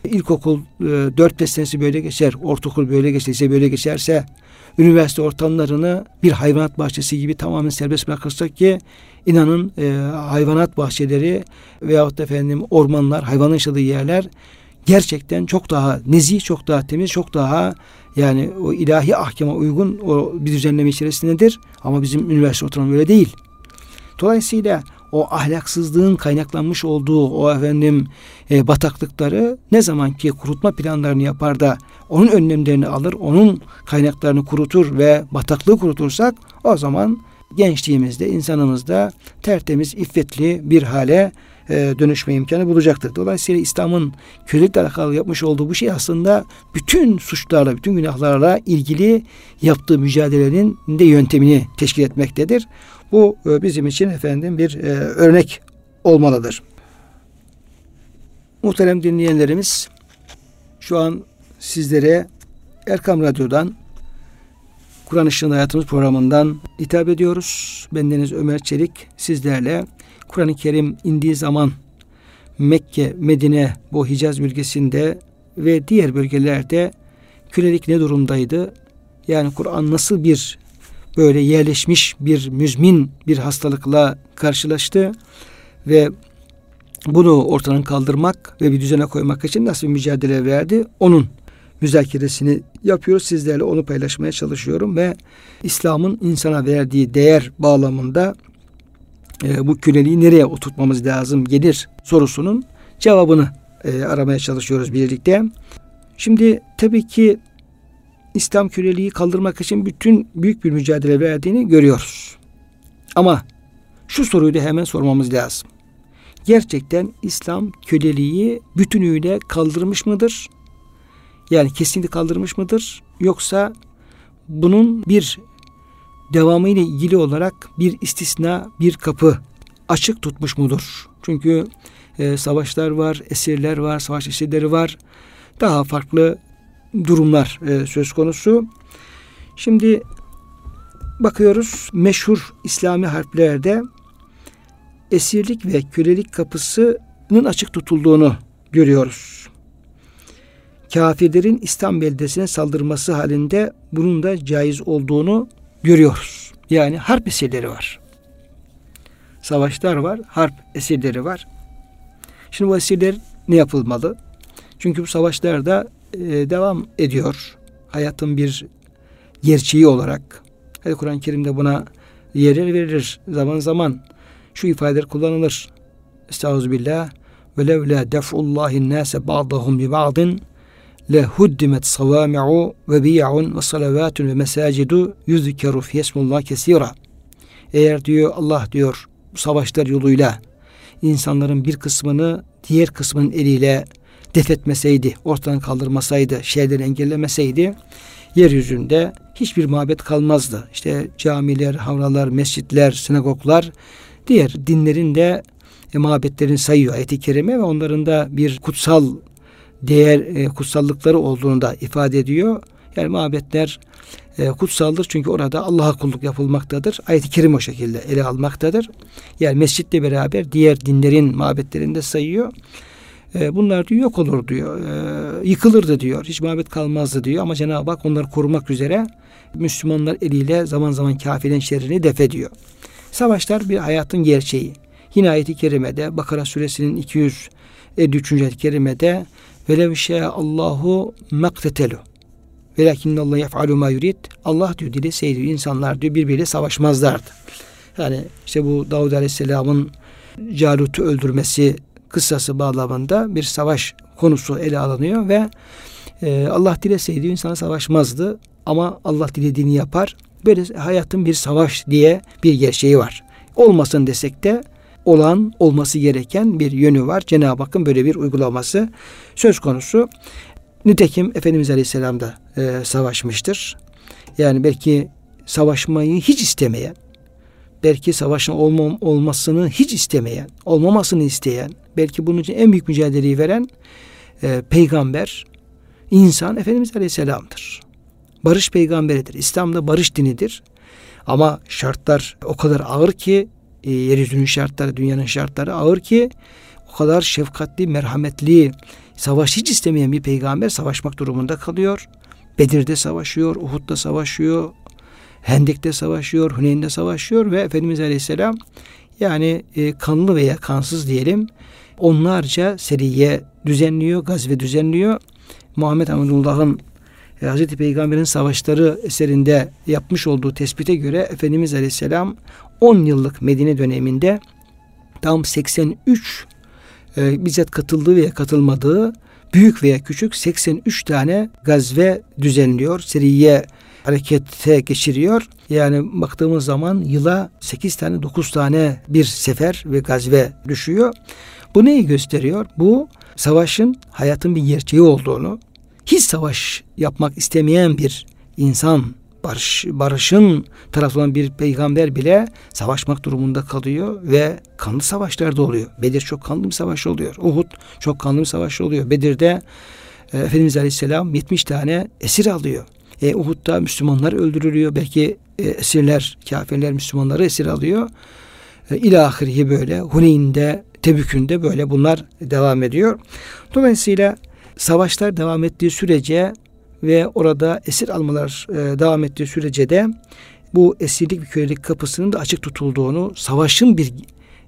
ilkokul e, 4-5 senesi böyle geçer, ortaokul böyle geçerse böyle geçerse üniversite ortamlarını bir hayvanat bahçesi gibi tamamen serbest bırakırsak ki inanın e, hayvanat bahçeleri veyahut da efendim ormanlar, hayvanın yaşadığı yerler gerçekten çok daha nezih, çok daha temiz, çok daha yani o ilahi ahkama uygun o bir düzenleme içerisindedir. Ama bizim üniversite ortamı böyle değil. Dolayısıyla o ahlaksızlığın kaynaklanmış olduğu o efendim e, bataklıkları ne zaman ki kurutma planlarını yapar da onun önlemlerini alır, onun kaynaklarını kurutur ve bataklığı kurutursak o zaman gençliğimizde, insanımızda tertemiz, iffetli bir hale e, dönüşme imkanı bulacaktır. Dolayısıyla İslam'ın kölelikle alakalı yapmış olduğu bu şey aslında bütün suçlarla, bütün günahlarla ilgili yaptığı mücadelenin de yöntemini teşkil etmektedir. Bu e, bizim için efendim bir e, örnek olmalıdır. Muhterem dinleyenlerimiz şu an sizlere Erkam Radyo'dan Kur'an Işığında Hayatımız programından hitap ediyoruz. Bendeniz Ömer Çelik sizlerle Kur'an-ı Kerim indiği zaman Mekke, Medine, bu Hicaz bölgesinde ve diğer bölgelerde kölelik ne durumdaydı? Yani Kur'an nasıl bir böyle yerleşmiş bir müzmin bir hastalıkla karşılaştı ve bunu ortadan kaldırmak ve bir düzene koymak için nasıl bir mücadele verdi? Onun müzakeresini yapıyoruz. Sizlerle onu paylaşmaya çalışıyorum ve İslam'ın insana verdiği değer bağlamında e, bu köleliği nereye oturtmamız lazım gelir sorusunun cevabını e, aramaya çalışıyoruz birlikte. Şimdi tabii ki İslam köleliği kaldırmak için bütün büyük bir mücadele verdiğini görüyoruz. Ama şu soruyu da hemen sormamız lazım. Gerçekten İslam köleliği bütünüyle kaldırmış mıdır? Yani kesinlikle kaldırmış mıdır? Yoksa bunun bir devamı ile ilgili olarak bir istisna, bir kapı açık tutmuş mudur? Çünkü e, savaşlar var, esirler var, savaş esirleri var. Daha farklı durumlar e, söz konusu. Şimdi bakıyoruz meşhur İslami harplerde esirlik ve kölelik kapısının açık tutulduğunu görüyoruz. Kafirlerin İslam beldesine saldırması halinde bunun da caiz olduğunu görüyoruz. Yani harp esirleri var. Savaşlar var, harp esirleri var. Şimdi bu esirler ne yapılmalı? Çünkü bu savaşlarda e, devam ediyor. Hayatın bir gerçeği olarak. Hadi Kur'an-ı Kerim'de buna yer verilir zaman zaman. Şu ifadeler kullanılır. Estağfirullah. Ve levla def'ullahin nase ba'dahum bi ba'din lehuddimet savami'u ve biya'un ve salavatun ve mesacidu yüzkeru fiyesmullah kesira. Eğer diyor Allah diyor savaşlar yoluyla insanların bir kısmını diğer kısmının eliyle def etmeseydi, ortadan kaldırmasaydı, şeyleri engellemeseydi yeryüzünde hiçbir mabet kalmazdı. İşte camiler, havralar, mescitler, sinagoglar diğer dinlerin de e, mabetlerini sayıyor ayet-i kerime ve onların da bir kutsal değer, e, kutsallıkları olduğunu da ifade ediyor. Yani mabetler e, kutsaldır. Çünkü orada Allah'a kulluk yapılmaktadır. Ayet-i Kerim o şekilde ele almaktadır. Yani mescitle beraber diğer dinlerin mabetlerinde sayıyor. E, bunlar diyor yok olur diyor. E, yıkılırdı diyor. Hiç mabet kalmazdı diyor. Ama Cenab-ı Hak onları korumak üzere Müslümanlar eliyle zaman zaman kafirin şerrini def ediyor. Savaşlar bir hayatın gerçeği. Yine ayet-i kerimede Bakara suresinin 253. ayet-i kerimede velev Allahu maktetelu Velakinne Allah yef'alu ma yurid. Allah diyor dileseydi insanlar diyor birbiriyle savaşmazlardı. Yani işte bu Davud Aleyhisselam'ın Calut'u öldürmesi kıssası bağlamında bir savaş konusu ele alınıyor ve e, Allah dileseydi insana savaşmazdı ama Allah dilediğini yapar. Böyle hayatın bir savaş diye bir gerçeği var. Olmasın desek de olan olması gereken bir yönü var. Cenab-ı Hakk'ın böyle bir uygulaması söz konusu. Nitekim Efendimiz Aleyhisselam da e, savaşmıştır. Yani belki savaşmayı hiç istemeyen, belki savaşın olmam, olmasını hiç istemeyen, olmamasını isteyen, belki bunun için en büyük mücadeleyi veren e, peygamber, insan Efendimiz Aleyhisselam'dır. Barış peygamberidir. İslam'da barış dinidir. Ama şartlar o kadar ağır ki, e, yeryüzünün şartları, dünyanın şartları ağır ki, o kadar şefkatli, merhametli, savaş hiç istemeyen bir peygamber savaşmak durumunda kalıyor. Bedir'de savaşıyor, Uhud'da savaşıyor, Hendek'te savaşıyor, Huneyn'de savaşıyor ve Efendimiz Aleyhisselam yani e, kanlı veya kansız diyelim onlarca seriye düzenliyor, gazve düzenliyor. Muhammed Hamidullah'ın e, Hazreti Peygamber'in savaşları eserinde yapmış olduğu tespite göre Efendimiz Aleyhisselam 10 yıllık Medine döneminde tam 83 e, bizzat katıldığı veya katılmadığı büyük veya küçük 83 tane gazve düzenliyor. Seriye harekete geçiriyor. Yani baktığımız zaman yıla 8 tane 9 tane bir sefer ve gazve düşüyor. Bu neyi gösteriyor? Bu savaşın hayatın bir gerçeği olduğunu, hiç savaş yapmak istemeyen bir insan barış, barışın tarafı olan bir peygamber bile savaşmak durumunda kalıyor ve kanlı savaşlar da oluyor. Bedir çok kanlı bir savaş oluyor. Uhud çok kanlı bir savaş oluyor. Bedir'de e, Efendimiz Aleyhisselam 70 tane esir alıyor. E, Uhud'da Müslümanlar öldürülüyor. Belki e, esirler, kafirler Müslümanları esir alıyor. E, İlahirihi böyle. Huneyn'de, Tebük'ünde böyle bunlar devam ediyor. Dolayısıyla savaşlar devam ettiği sürece ve orada esir almalar e, devam ettiği sürece de bu esirlik ve kölelik kapısının da açık tutulduğunu, savaşın bir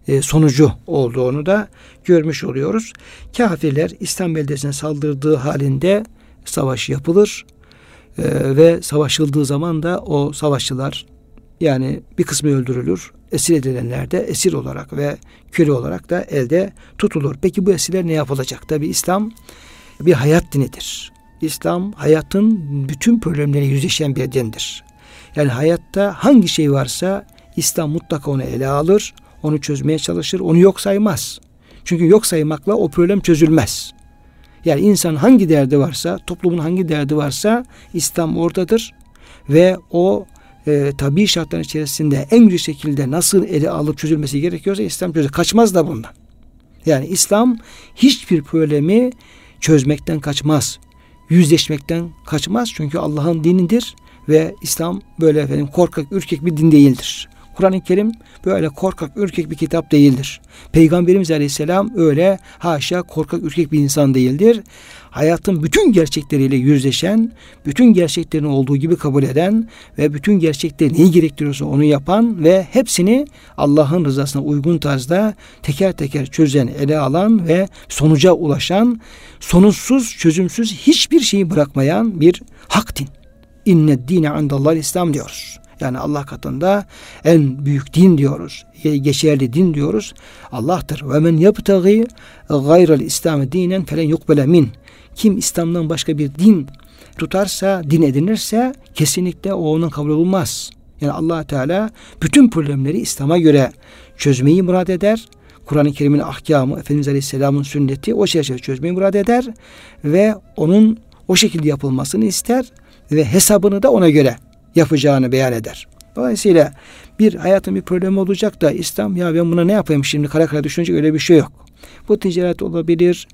e, sonucu olduğunu da görmüş oluyoruz. Kafirler İslam beldesine saldırdığı halinde savaş yapılır e, ve savaşıldığı zaman da o savaşçılar yani bir kısmı öldürülür. Esir edilenler de esir olarak ve köle olarak da elde tutulur. Peki bu esirler ne yapılacak? Tabi İslam bir hayat dinidir. İslam hayatın bütün problemleriyle yüzleşen bir dindir. Yani hayatta hangi şey varsa İslam mutlaka onu ele alır, onu çözmeye çalışır, onu yok saymaz. Çünkü yok saymakla o problem çözülmez. Yani insan hangi derdi varsa, toplumun hangi derdi varsa İslam oradadır ve o e, tabi şartların içerisinde en güzel şekilde nasıl ele alıp çözülmesi gerekiyorsa İslam çözür. Kaçmaz da bundan. Yani İslam hiçbir problemi çözmekten kaçmaz yüzleşmekten kaçmaz. Çünkü Allah'ın dinidir ve İslam böyle efendim korkak, ürkek bir din değildir. Kur'an-ı Kerim böyle korkak, ürkek bir kitap değildir. Peygamberimiz Aleyhisselam öyle haşa korkak, ürkek bir insan değildir. Hayatın bütün gerçekleriyle yüzleşen, bütün gerçeklerin olduğu gibi kabul eden ve bütün gerçekleri neyi gerektiriyorsa onu yapan ve hepsini Allah'ın rızasına uygun tarzda teker teker çözen, ele alan ve sonuca ulaşan, sonuçsuz, çözümsüz hiçbir şeyi bırakmayan bir hak din. İnne dine andallah İslam diyoruz. Yani Allah katında en büyük din diyoruz. Geçerli din diyoruz. Allah'tır. Ve men yebtagi gayral İslam'ı dinen felen yukbele min. Kim İslam'dan başka bir din tutarsa, din edinirse kesinlikle o onun kabul olmaz. Yani allah Teala bütün problemleri İslam'a göre çözmeyi murad eder. Kur'an-ı Kerim'in ahkamı, Efendimiz Aleyhisselam'ın sünneti o çerçeve çözmeyi murad eder ve onun o şekilde yapılmasını ister ve hesabını da ona göre yapacağını beyan eder. Dolayısıyla bir hayatın bir problemi olacak da İslam ya ben buna ne yapayım şimdi kara kara düşünce öyle bir şey yok. Bu ticaret olabilir,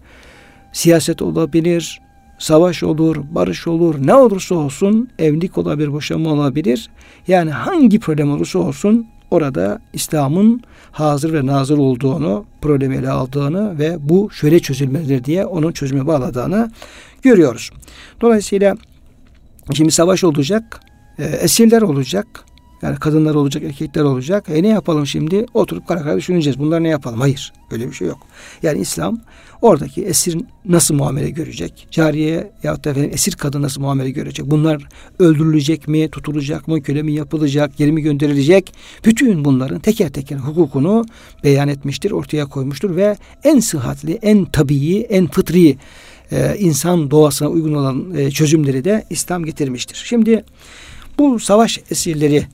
siyaset olabilir, savaş olur, barış olur, ne olursa olsun evlilik olabilir, boşanma olabilir. Yani hangi problem olursa olsun orada İslam'ın hazır ve nazır olduğunu, problemi ele aldığını ve bu şöyle çözülmelidir diye onun çözüme bağladığını görüyoruz. Dolayısıyla şimdi savaş olacak, e, esirler olacak, yani kadınlar olacak, erkekler olacak. E ne yapalım şimdi? Oturup kara kara düşüneceğiz. Bunlar ne yapalım? Hayır. Öyle bir şey yok. Yani İslam oradaki esir nasıl muamele görecek? Cariye ya da efendim esir kadın nasıl muamele görecek? Bunlar öldürülecek mi, tutulacak mı, köle mi yapılacak, geri mi gönderilecek? Bütün bunların teker teker hukukunu beyan etmiştir, ortaya koymuştur ve en sıhhatli, en tabii, en fıtri e, insan doğasına uygun olan e, çözümleri de İslam getirmiştir. Şimdi bu savaş esirleri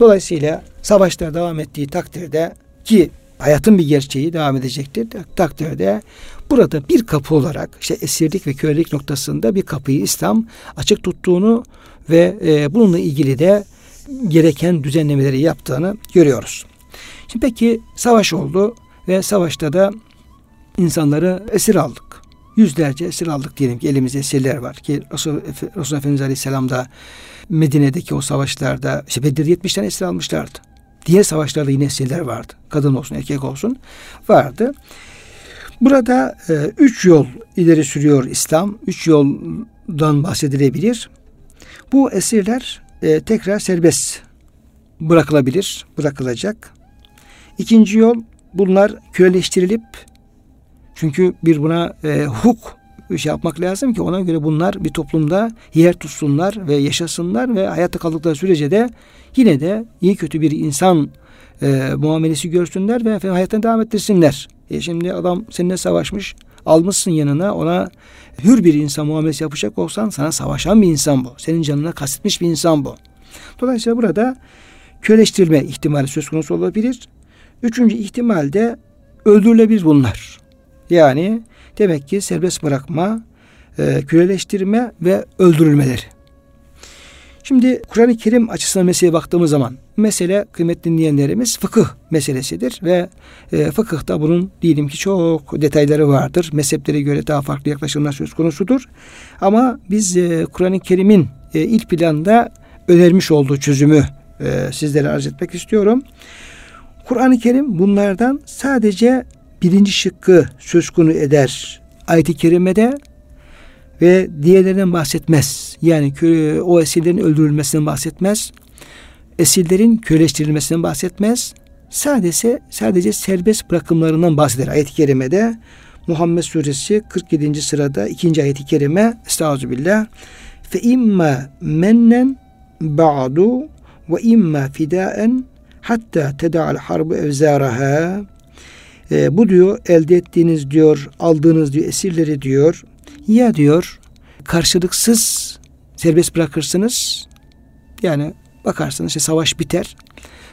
Dolayısıyla savaşlar devam ettiği takdirde ki hayatın bir gerçeği devam edecektir. Takdirde burada bir kapı olarak işte esirlik ve kölelik noktasında bir kapıyı İslam açık tuttuğunu ve e, bununla ilgili de gereken düzenlemeleri yaptığını görüyoruz. Şimdi peki savaş oldu ve savaşta da insanları esir aldık. Yüzlerce esir aldık diyelim ki elimizde esirler var ki Resul, Resul Efendimiz Aleyhisselam da Medine'deki o savaşlarda işte Bedir'de 70 tane esir almışlardı. Diğer savaşlarda yine esirler vardı. Kadın olsun erkek olsun vardı. Burada e, üç yol ileri sürüyor İslam. Üç yoldan bahsedilebilir. Bu esirler e, tekrar serbest bırakılabilir, bırakılacak. İkinci yol bunlar köleleştirilip çünkü bir buna e, hukuk şey yapmak lazım ki ona göre bunlar bir toplumda yer tutsunlar ve yaşasınlar ve hayatta kaldıkları sürece de yine de iyi kötü bir insan e, muamelesi görsünler ve efendim hayatını devam ettirsinler. E şimdi adam seninle savaşmış, almışsın yanına ona hür bir insan muamelesi yapacak olsan sana savaşan bir insan bu. Senin canına kastetmiş bir insan bu. Dolayısıyla burada köleştirilme ihtimali söz konusu olabilir. Üçüncü ihtimal de öldürülebilir bunlar. Yani Demek ki serbest bırakma, e, köleleştirme ve öldürülmeleri. Şimdi Kur'an-ı Kerim açısından meseleye baktığımız zaman mesele kıymetli dinleyenlerimiz fıkıh meselesidir ve e, fıkıhta bunun diyelim ki çok detayları vardır. Mezheplere göre daha farklı yaklaşımlar söz konusudur. Ama biz e, Kur'an-ı Kerim'in e, ilk planda önermiş olduğu çözümü e, sizlere arz etmek istiyorum. Kur'an-ı Kerim bunlardan sadece birinci şıkkı söz konu eder ayet-i kerimede ve diğerlerinden bahsetmez. Yani o esirlerin öldürülmesinden bahsetmez. Esirlerin köleleştirilmesinden bahsetmez. Sadece sadece serbest bırakımlarından bahseder ayet-i kerimede. Muhammed suresi 47. sırada ikinci ayet-i kerime Estağfirullah. Fe imma mennen ba'du ve imma fidaen hatta teda'al harbu evzaraha e, bu diyor elde ettiğiniz diyor aldığınız diyor esirleri diyor ya diyor karşılıksız serbest bırakırsınız yani bakarsınız işte savaş biter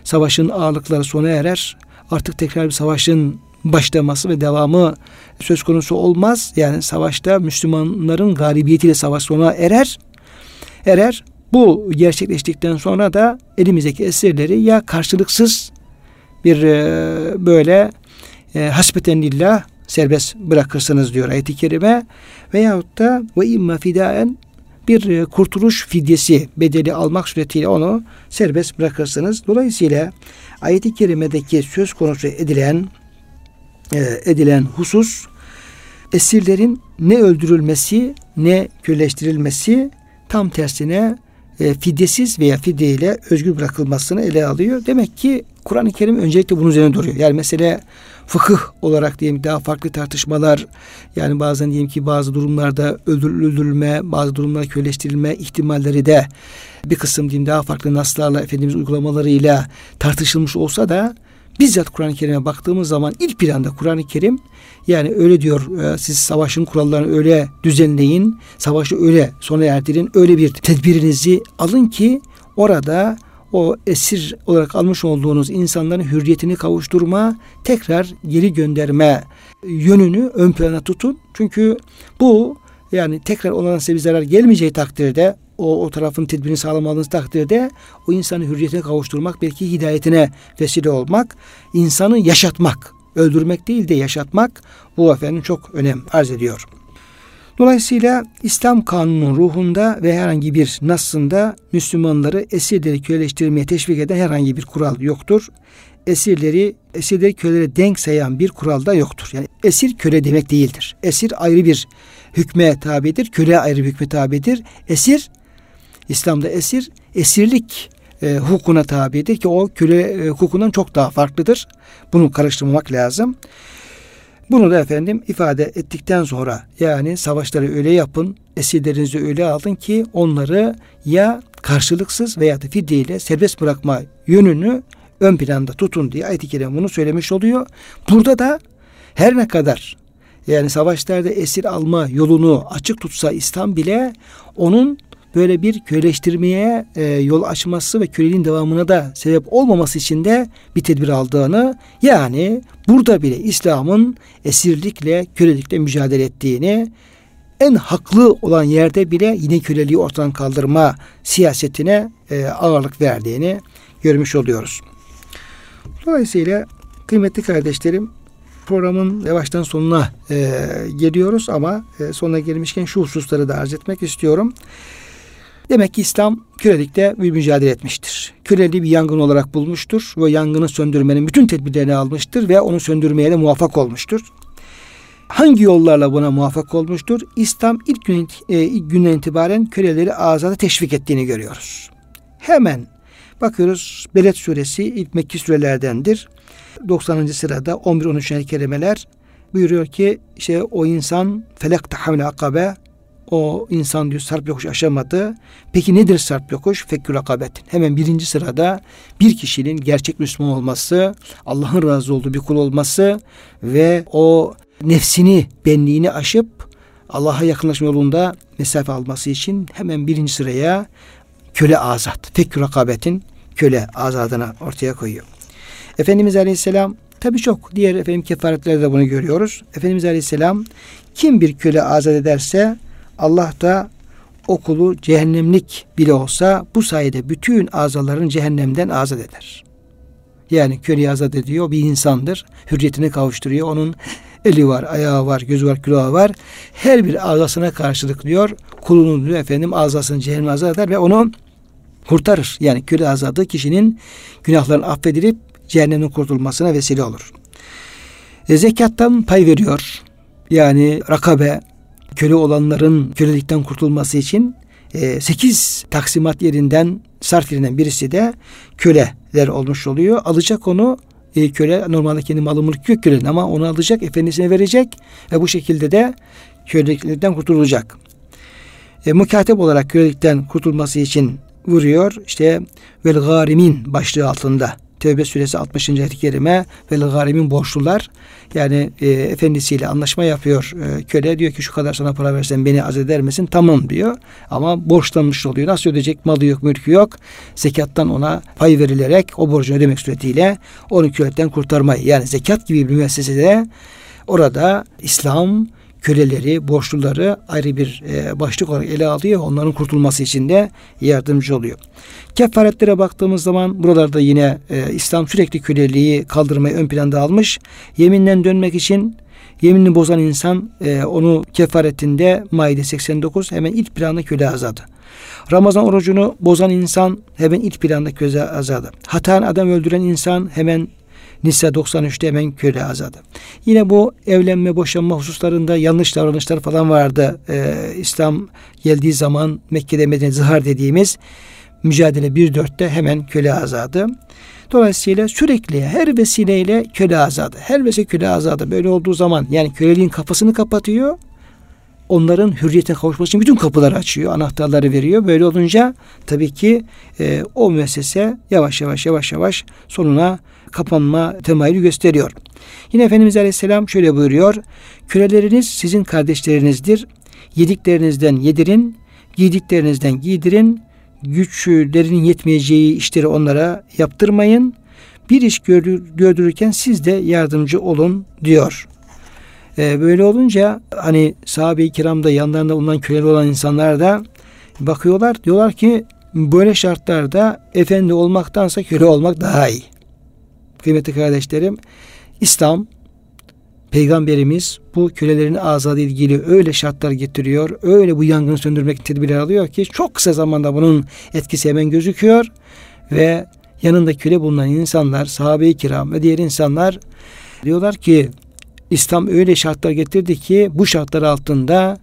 savaşın ağırlıkları sona erer artık tekrar bir savaşın başlaması ve devamı söz konusu olmaz. Yani savaşta Müslümanların galibiyetiyle savaş sona erer. Erer. Bu gerçekleştikten sonra da elimizdeki esirleri ya karşılıksız bir e, böyle e, hasbeten lillah serbest bırakırsınız diyor ayet-i kerime veyahut da ve imma fidaen bir e, kurtuluş fidyesi bedeli almak suretiyle onu serbest bırakırsınız. Dolayısıyla ayet-i kerimedeki söz konusu edilen e, edilen husus esirlerin ne öldürülmesi ne kölleştirilmesi tam tersine e, fidyesiz veya fidye ile özgür bırakılmasını ele alıyor. Demek ki Kur'an-ı Kerim öncelikle bunun üzerine duruyor. Yani mesele fıkıh olarak diyelim daha farklı tartışmalar yani bazen diyelim ki bazı durumlarda öldürülme, bazı durumlarda köleleştirilme ihtimalleri de bir kısım diyeyim daha farklı naslarla Efendimiz uygulamalarıyla tartışılmış olsa da bizzat Kur'an-ı Kerim'e baktığımız zaman ilk planda Kur'an-ı Kerim yani öyle diyor e, siz savaşın kurallarını öyle düzenleyin, savaşı öyle sona erdirin, öyle bir tedbirinizi alın ki orada o esir olarak almış olduğunuz insanların hürriyetini kavuşturma, tekrar geri gönderme yönünü ön plana tutun. Çünkü bu yani tekrar olan size bir zarar gelmeyeceği takdirde o, o tarafın tedbirini sağlamadığınız takdirde o insanı hürriyetine kavuşturmak belki hidayetine vesile olmak, insanı yaşatmak, öldürmek değil de yaşatmak bu efendim çok önem arz ediyor. Dolayısıyla İslam kanunun ruhunda ve herhangi bir nasında Müslümanları esirleri köleleştirmeye teşvik eden herhangi bir kural yoktur. Esirleri, esirleri kölelere denk sayan bir kural da yoktur. Yani esir köle demek değildir. Esir ayrı bir hükme tabidir, köle ayrı bir hükme tabidir. Esir, İslam'da esir, esirlik e, hukukuna tabidir ki o köle e, hukukundan çok daha farklıdır. Bunu karıştırmamak lazım. Bunu da efendim ifade ettikten sonra yani savaşları öyle yapın, esirlerinizi öyle alın ki onları ya karşılıksız veya da fidyeyle serbest bırakma yönünü ön planda tutun diye ayet-i kerime bunu söylemiş oluyor. Burada da her ne kadar yani savaşlarda esir alma yolunu açık tutsa İslam bile onun böyle bir köleleştirmeye e, yol açması ve köleliğin devamına da sebep olmaması için de bir tedbir aldığını yani burada bile İslam'ın esirlikle kölelikle mücadele ettiğini en haklı olan yerde bile yine köleliği ortadan kaldırma siyasetine e, ağırlık verdiğini görmüş oluyoruz. Dolayısıyla kıymetli kardeşlerim programın yavaştan sonuna e, geliyoruz ama e, sonuna gelmişken şu hususları da arz etmek istiyorum. Demek ki İslam kölelikte bir mücadele etmiştir. Köleliği bir yangın olarak bulmuştur ve yangını söndürmenin bütün tedbirlerini almıştır ve onu söndürmeye de muvaffak olmuştur. Hangi yollarla buna muvaffak olmuştur? İslam ilk, gün, e, ilk günden itibaren köleleri azada teşvik ettiğini görüyoruz. Hemen bakıyoruz Beled suresi ilk Mekki sürelerdendir. 90. sırada 11-13. kelimeler buyuruyor ki işte o insan felak tahamle akabe o insan diyor sarp yokuş aşamadı. Peki nedir sarp yokuş? Fekkü rakabetin. Hemen birinci sırada bir kişinin gerçek Müslüman olması, Allah'ın razı olduğu bir kul olması ve o nefsini, benliğini aşıp Allah'a yakınlaşma yolunda mesafe alması için hemen birinci sıraya köle azat, fekkü rakabetin köle azadına ortaya koyuyor. Efendimiz Aleyhisselam tabi çok diğer efendim kefaretlerde de bunu görüyoruz. Efendimiz Aleyhisselam kim bir köle azat ederse Allah da okulu cehennemlik bile olsa bu sayede bütün azaların cehennemden azat eder. Yani köleyi azat ediyor bir insandır. Hürriyetine kavuşturuyor. Onun eli var, ayağı var, gözü var, kulağı var. Her bir azasına karşılık diyor. Kulunun diyor efendim azasını cehennem azat eder ve onu kurtarır. Yani köle azadı kişinin günahlarının affedilip cehennemin kurtulmasına vesile olur. E, zekattan pay veriyor. Yani rakabe, köle olanların kölelikten kurtulması için e, 8 taksimat yerinden sarf yerinden birisi de köleler olmuş oluyor. Alacak onu e, köle normalde kendi malı mülk yok kölenin ama onu alacak efendisine verecek ve bu şekilde de kölelikten kurtulacak. E, mukatep olarak kölelikten kurtulması için vuruyor. İşte vel garimin başlığı altında Tevbe suresi 60. ayet-i kerime vel garimin borçlular yani e, efendisiyle anlaşma yapıyor e, köle diyor ki şu kadar sana para versen beni az eder misin? Tamam diyor. Ama borçlanmış oluyor. Nasıl ödeyecek? Malı yok, mülkü yok. Zekattan ona pay verilerek o borcunu ödemek suretiyle onu köleden kurtarmayı yani zekat gibi bir müessesede orada İslam köleleri, borçluları ayrı bir e, başlık olarak ele alıyor. Onların kurtulması için de yardımcı oluyor. Kefaretlere baktığımız zaman buralarda yine e, İslam sürekli köleliği kaldırmayı ön planda almış. Yeminden dönmek için yeminini bozan insan e, onu kefaretinde Maide 89 hemen ilk planda köle azadı. Ramazan orucunu bozan insan hemen ilk planda köle azadı. Hatan adam öldüren insan hemen Nisa 93'te hemen köle azadı. Yine bu evlenme, boşanma hususlarında yanlış davranışlar falan vardı. Ee, İslam geldiği zaman Mekke'de Medine zihar dediğimiz mücadele 1.4'te hemen köle azadı. Dolayısıyla sürekli her vesileyle köle azadı. Her vesile köle azadı. Böyle olduğu zaman yani köleliğin kapısını kapatıyor. Onların hürriyete kavuşması için bütün kapıları açıyor. Anahtarları veriyor. Böyle olunca tabii ki e, o müessese yavaş yavaş yavaş yavaş sonuna kapanma temayülü gösteriyor. Yine Efendimiz Aleyhisselam şöyle buyuruyor. Küreleriniz sizin kardeşlerinizdir. Yediklerinizden yedirin, giydiklerinizden giydirin. Güçlerin yetmeyeceği işleri onlara yaptırmayın. Bir iş gördürürken siz de yardımcı olun diyor. Ee, böyle olunca hani sahabe-i kiramda yanlarında bulunan köleler olan insanlar da bakıyorlar diyorlar ki böyle şartlarda efendi olmaktansa köle olmak daha iyi. Kıymetli kardeşlerim İslam Peygamberimiz bu kölelerin azade ilgili öyle şartlar getiriyor, öyle bu yangını söndürmek tedbirler alıyor ki çok kısa zamanda bunun etkisi hemen gözüküyor ve yanında köle bulunan insanlar, sahabe-i kiram ve diğer insanlar diyorlar ki İslam öyle şartlar getirdi ki bu şartlar altında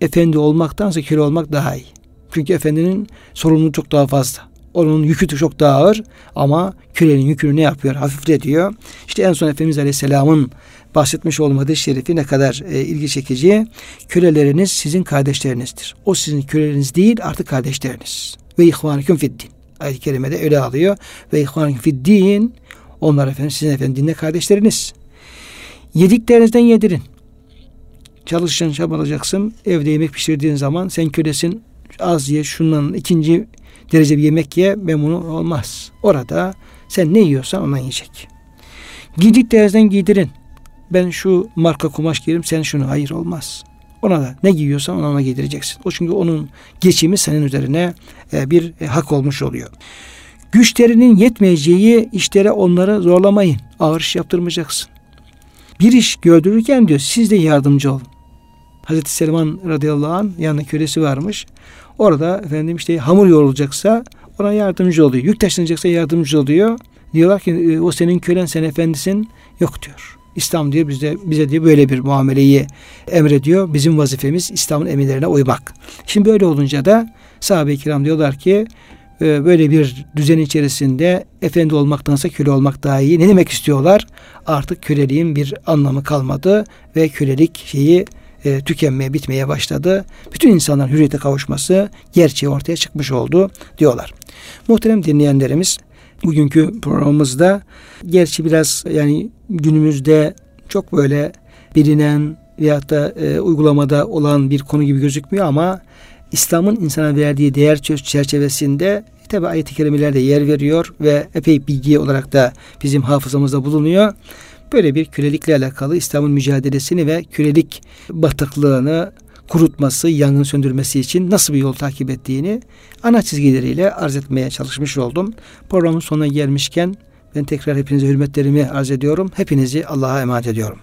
efendi olmaktansa köle olmak daha iyi. Çünkü efendinin sorumluluğu çok daha fazla. Onun yükü çok daha ağır ama kölenin yükünü ne yapıyor? Hafifletiyor. İşte en son Efendimiz Aleyhisselam'ın bahsetmiş olduğu hadis şerifi ne kadar e, ilgi çekici. Köleleriniz sizin kardeşlerinizdir. O sizin köleleriniz değil artık kardeşleriniz. Ve ihvanüküm fiddin. Ayet-i kerimede öyle alıyor. Ve ihvanüküm fiddin. Onlar efendim sizin efendim dinle kardeşleriniz. Yediklerinizden yedirin. Çalışacaksın, çabalayacaksın. Evde yemek pişirdiğin zaman sen kölesin. Az ye, şundan ikinci derece bir yemek ye. Bunu olmaz. Orada sen ne yiyorsan ondan yiyecek. Giydiklerinizden giydirin. Ben şu marka kumaş giyerim, sen şunu. Hayır olmaz. Ona da ne giyiyorsan ona, ona giydireceksin. O çünkü onun geçimi senin üzerine e, bir e, hak olmuş oluyor. Güçlerinin yetmeyeceği işlere onları zorlamayın. Ağır iş yaptırmayacaksın. Bir iş gördürürken diyor siz de yardımcı olun. Hazreti Selman radıyallahu anh yanında kölesi varmış. Orada efendim işte hamur yoğrulacaksa ona yardımcı oluyor. Yük taşınacaksa yardımcı oluyor. Diyorlar ki e, o senin kölen sen efendisin. Yok diyor. İslam diyor bize bize diye böyle bir muameleyi emrediyor. Bizim vazifemiz İslam'ın emirlerine uymak. Şimdi böyle olunca da sahabe-i kiram diyorlar ki e, böyle bir düzen içerisinde efendi olmaktansa köle olmak daha iyi. Ne demek istiyorlar? Artık köleliğin bir anlamı kalmadı ve kölelik şeyi e, tükenmeye, bitmeye başladı. Bütün insanların hürriyete kavuşması gerçeği ortaya çıkmış oldu diyorlar. Muhterem dinleyenlerimiz bugünkü programımızda gerçi biraz yani günümüzde çok böyle bilinen veyahut da e, uygulamada olan bir konu gibi gözükmüyor ama İslam'ın insana verdiği değer çerçevesinde tabi ayet-i kerimelerde yer veriyor ve epey bilgi olarak da bizim hafızamızda bulunuyor. Böyle bir kölelikle alakalı İslam'ın mücadelesini ve kölelik batıklığını kurutması, yangın söndürmesi için nasıl bir yol takip ettiğini ana çizgileriyle arz etmeye çalışmış oldum. Programın sonuna gelmişken ben tekrar hepinize hürmetlerimi arz ediyorum. Hepinizi Allah'a emanet ediyorum.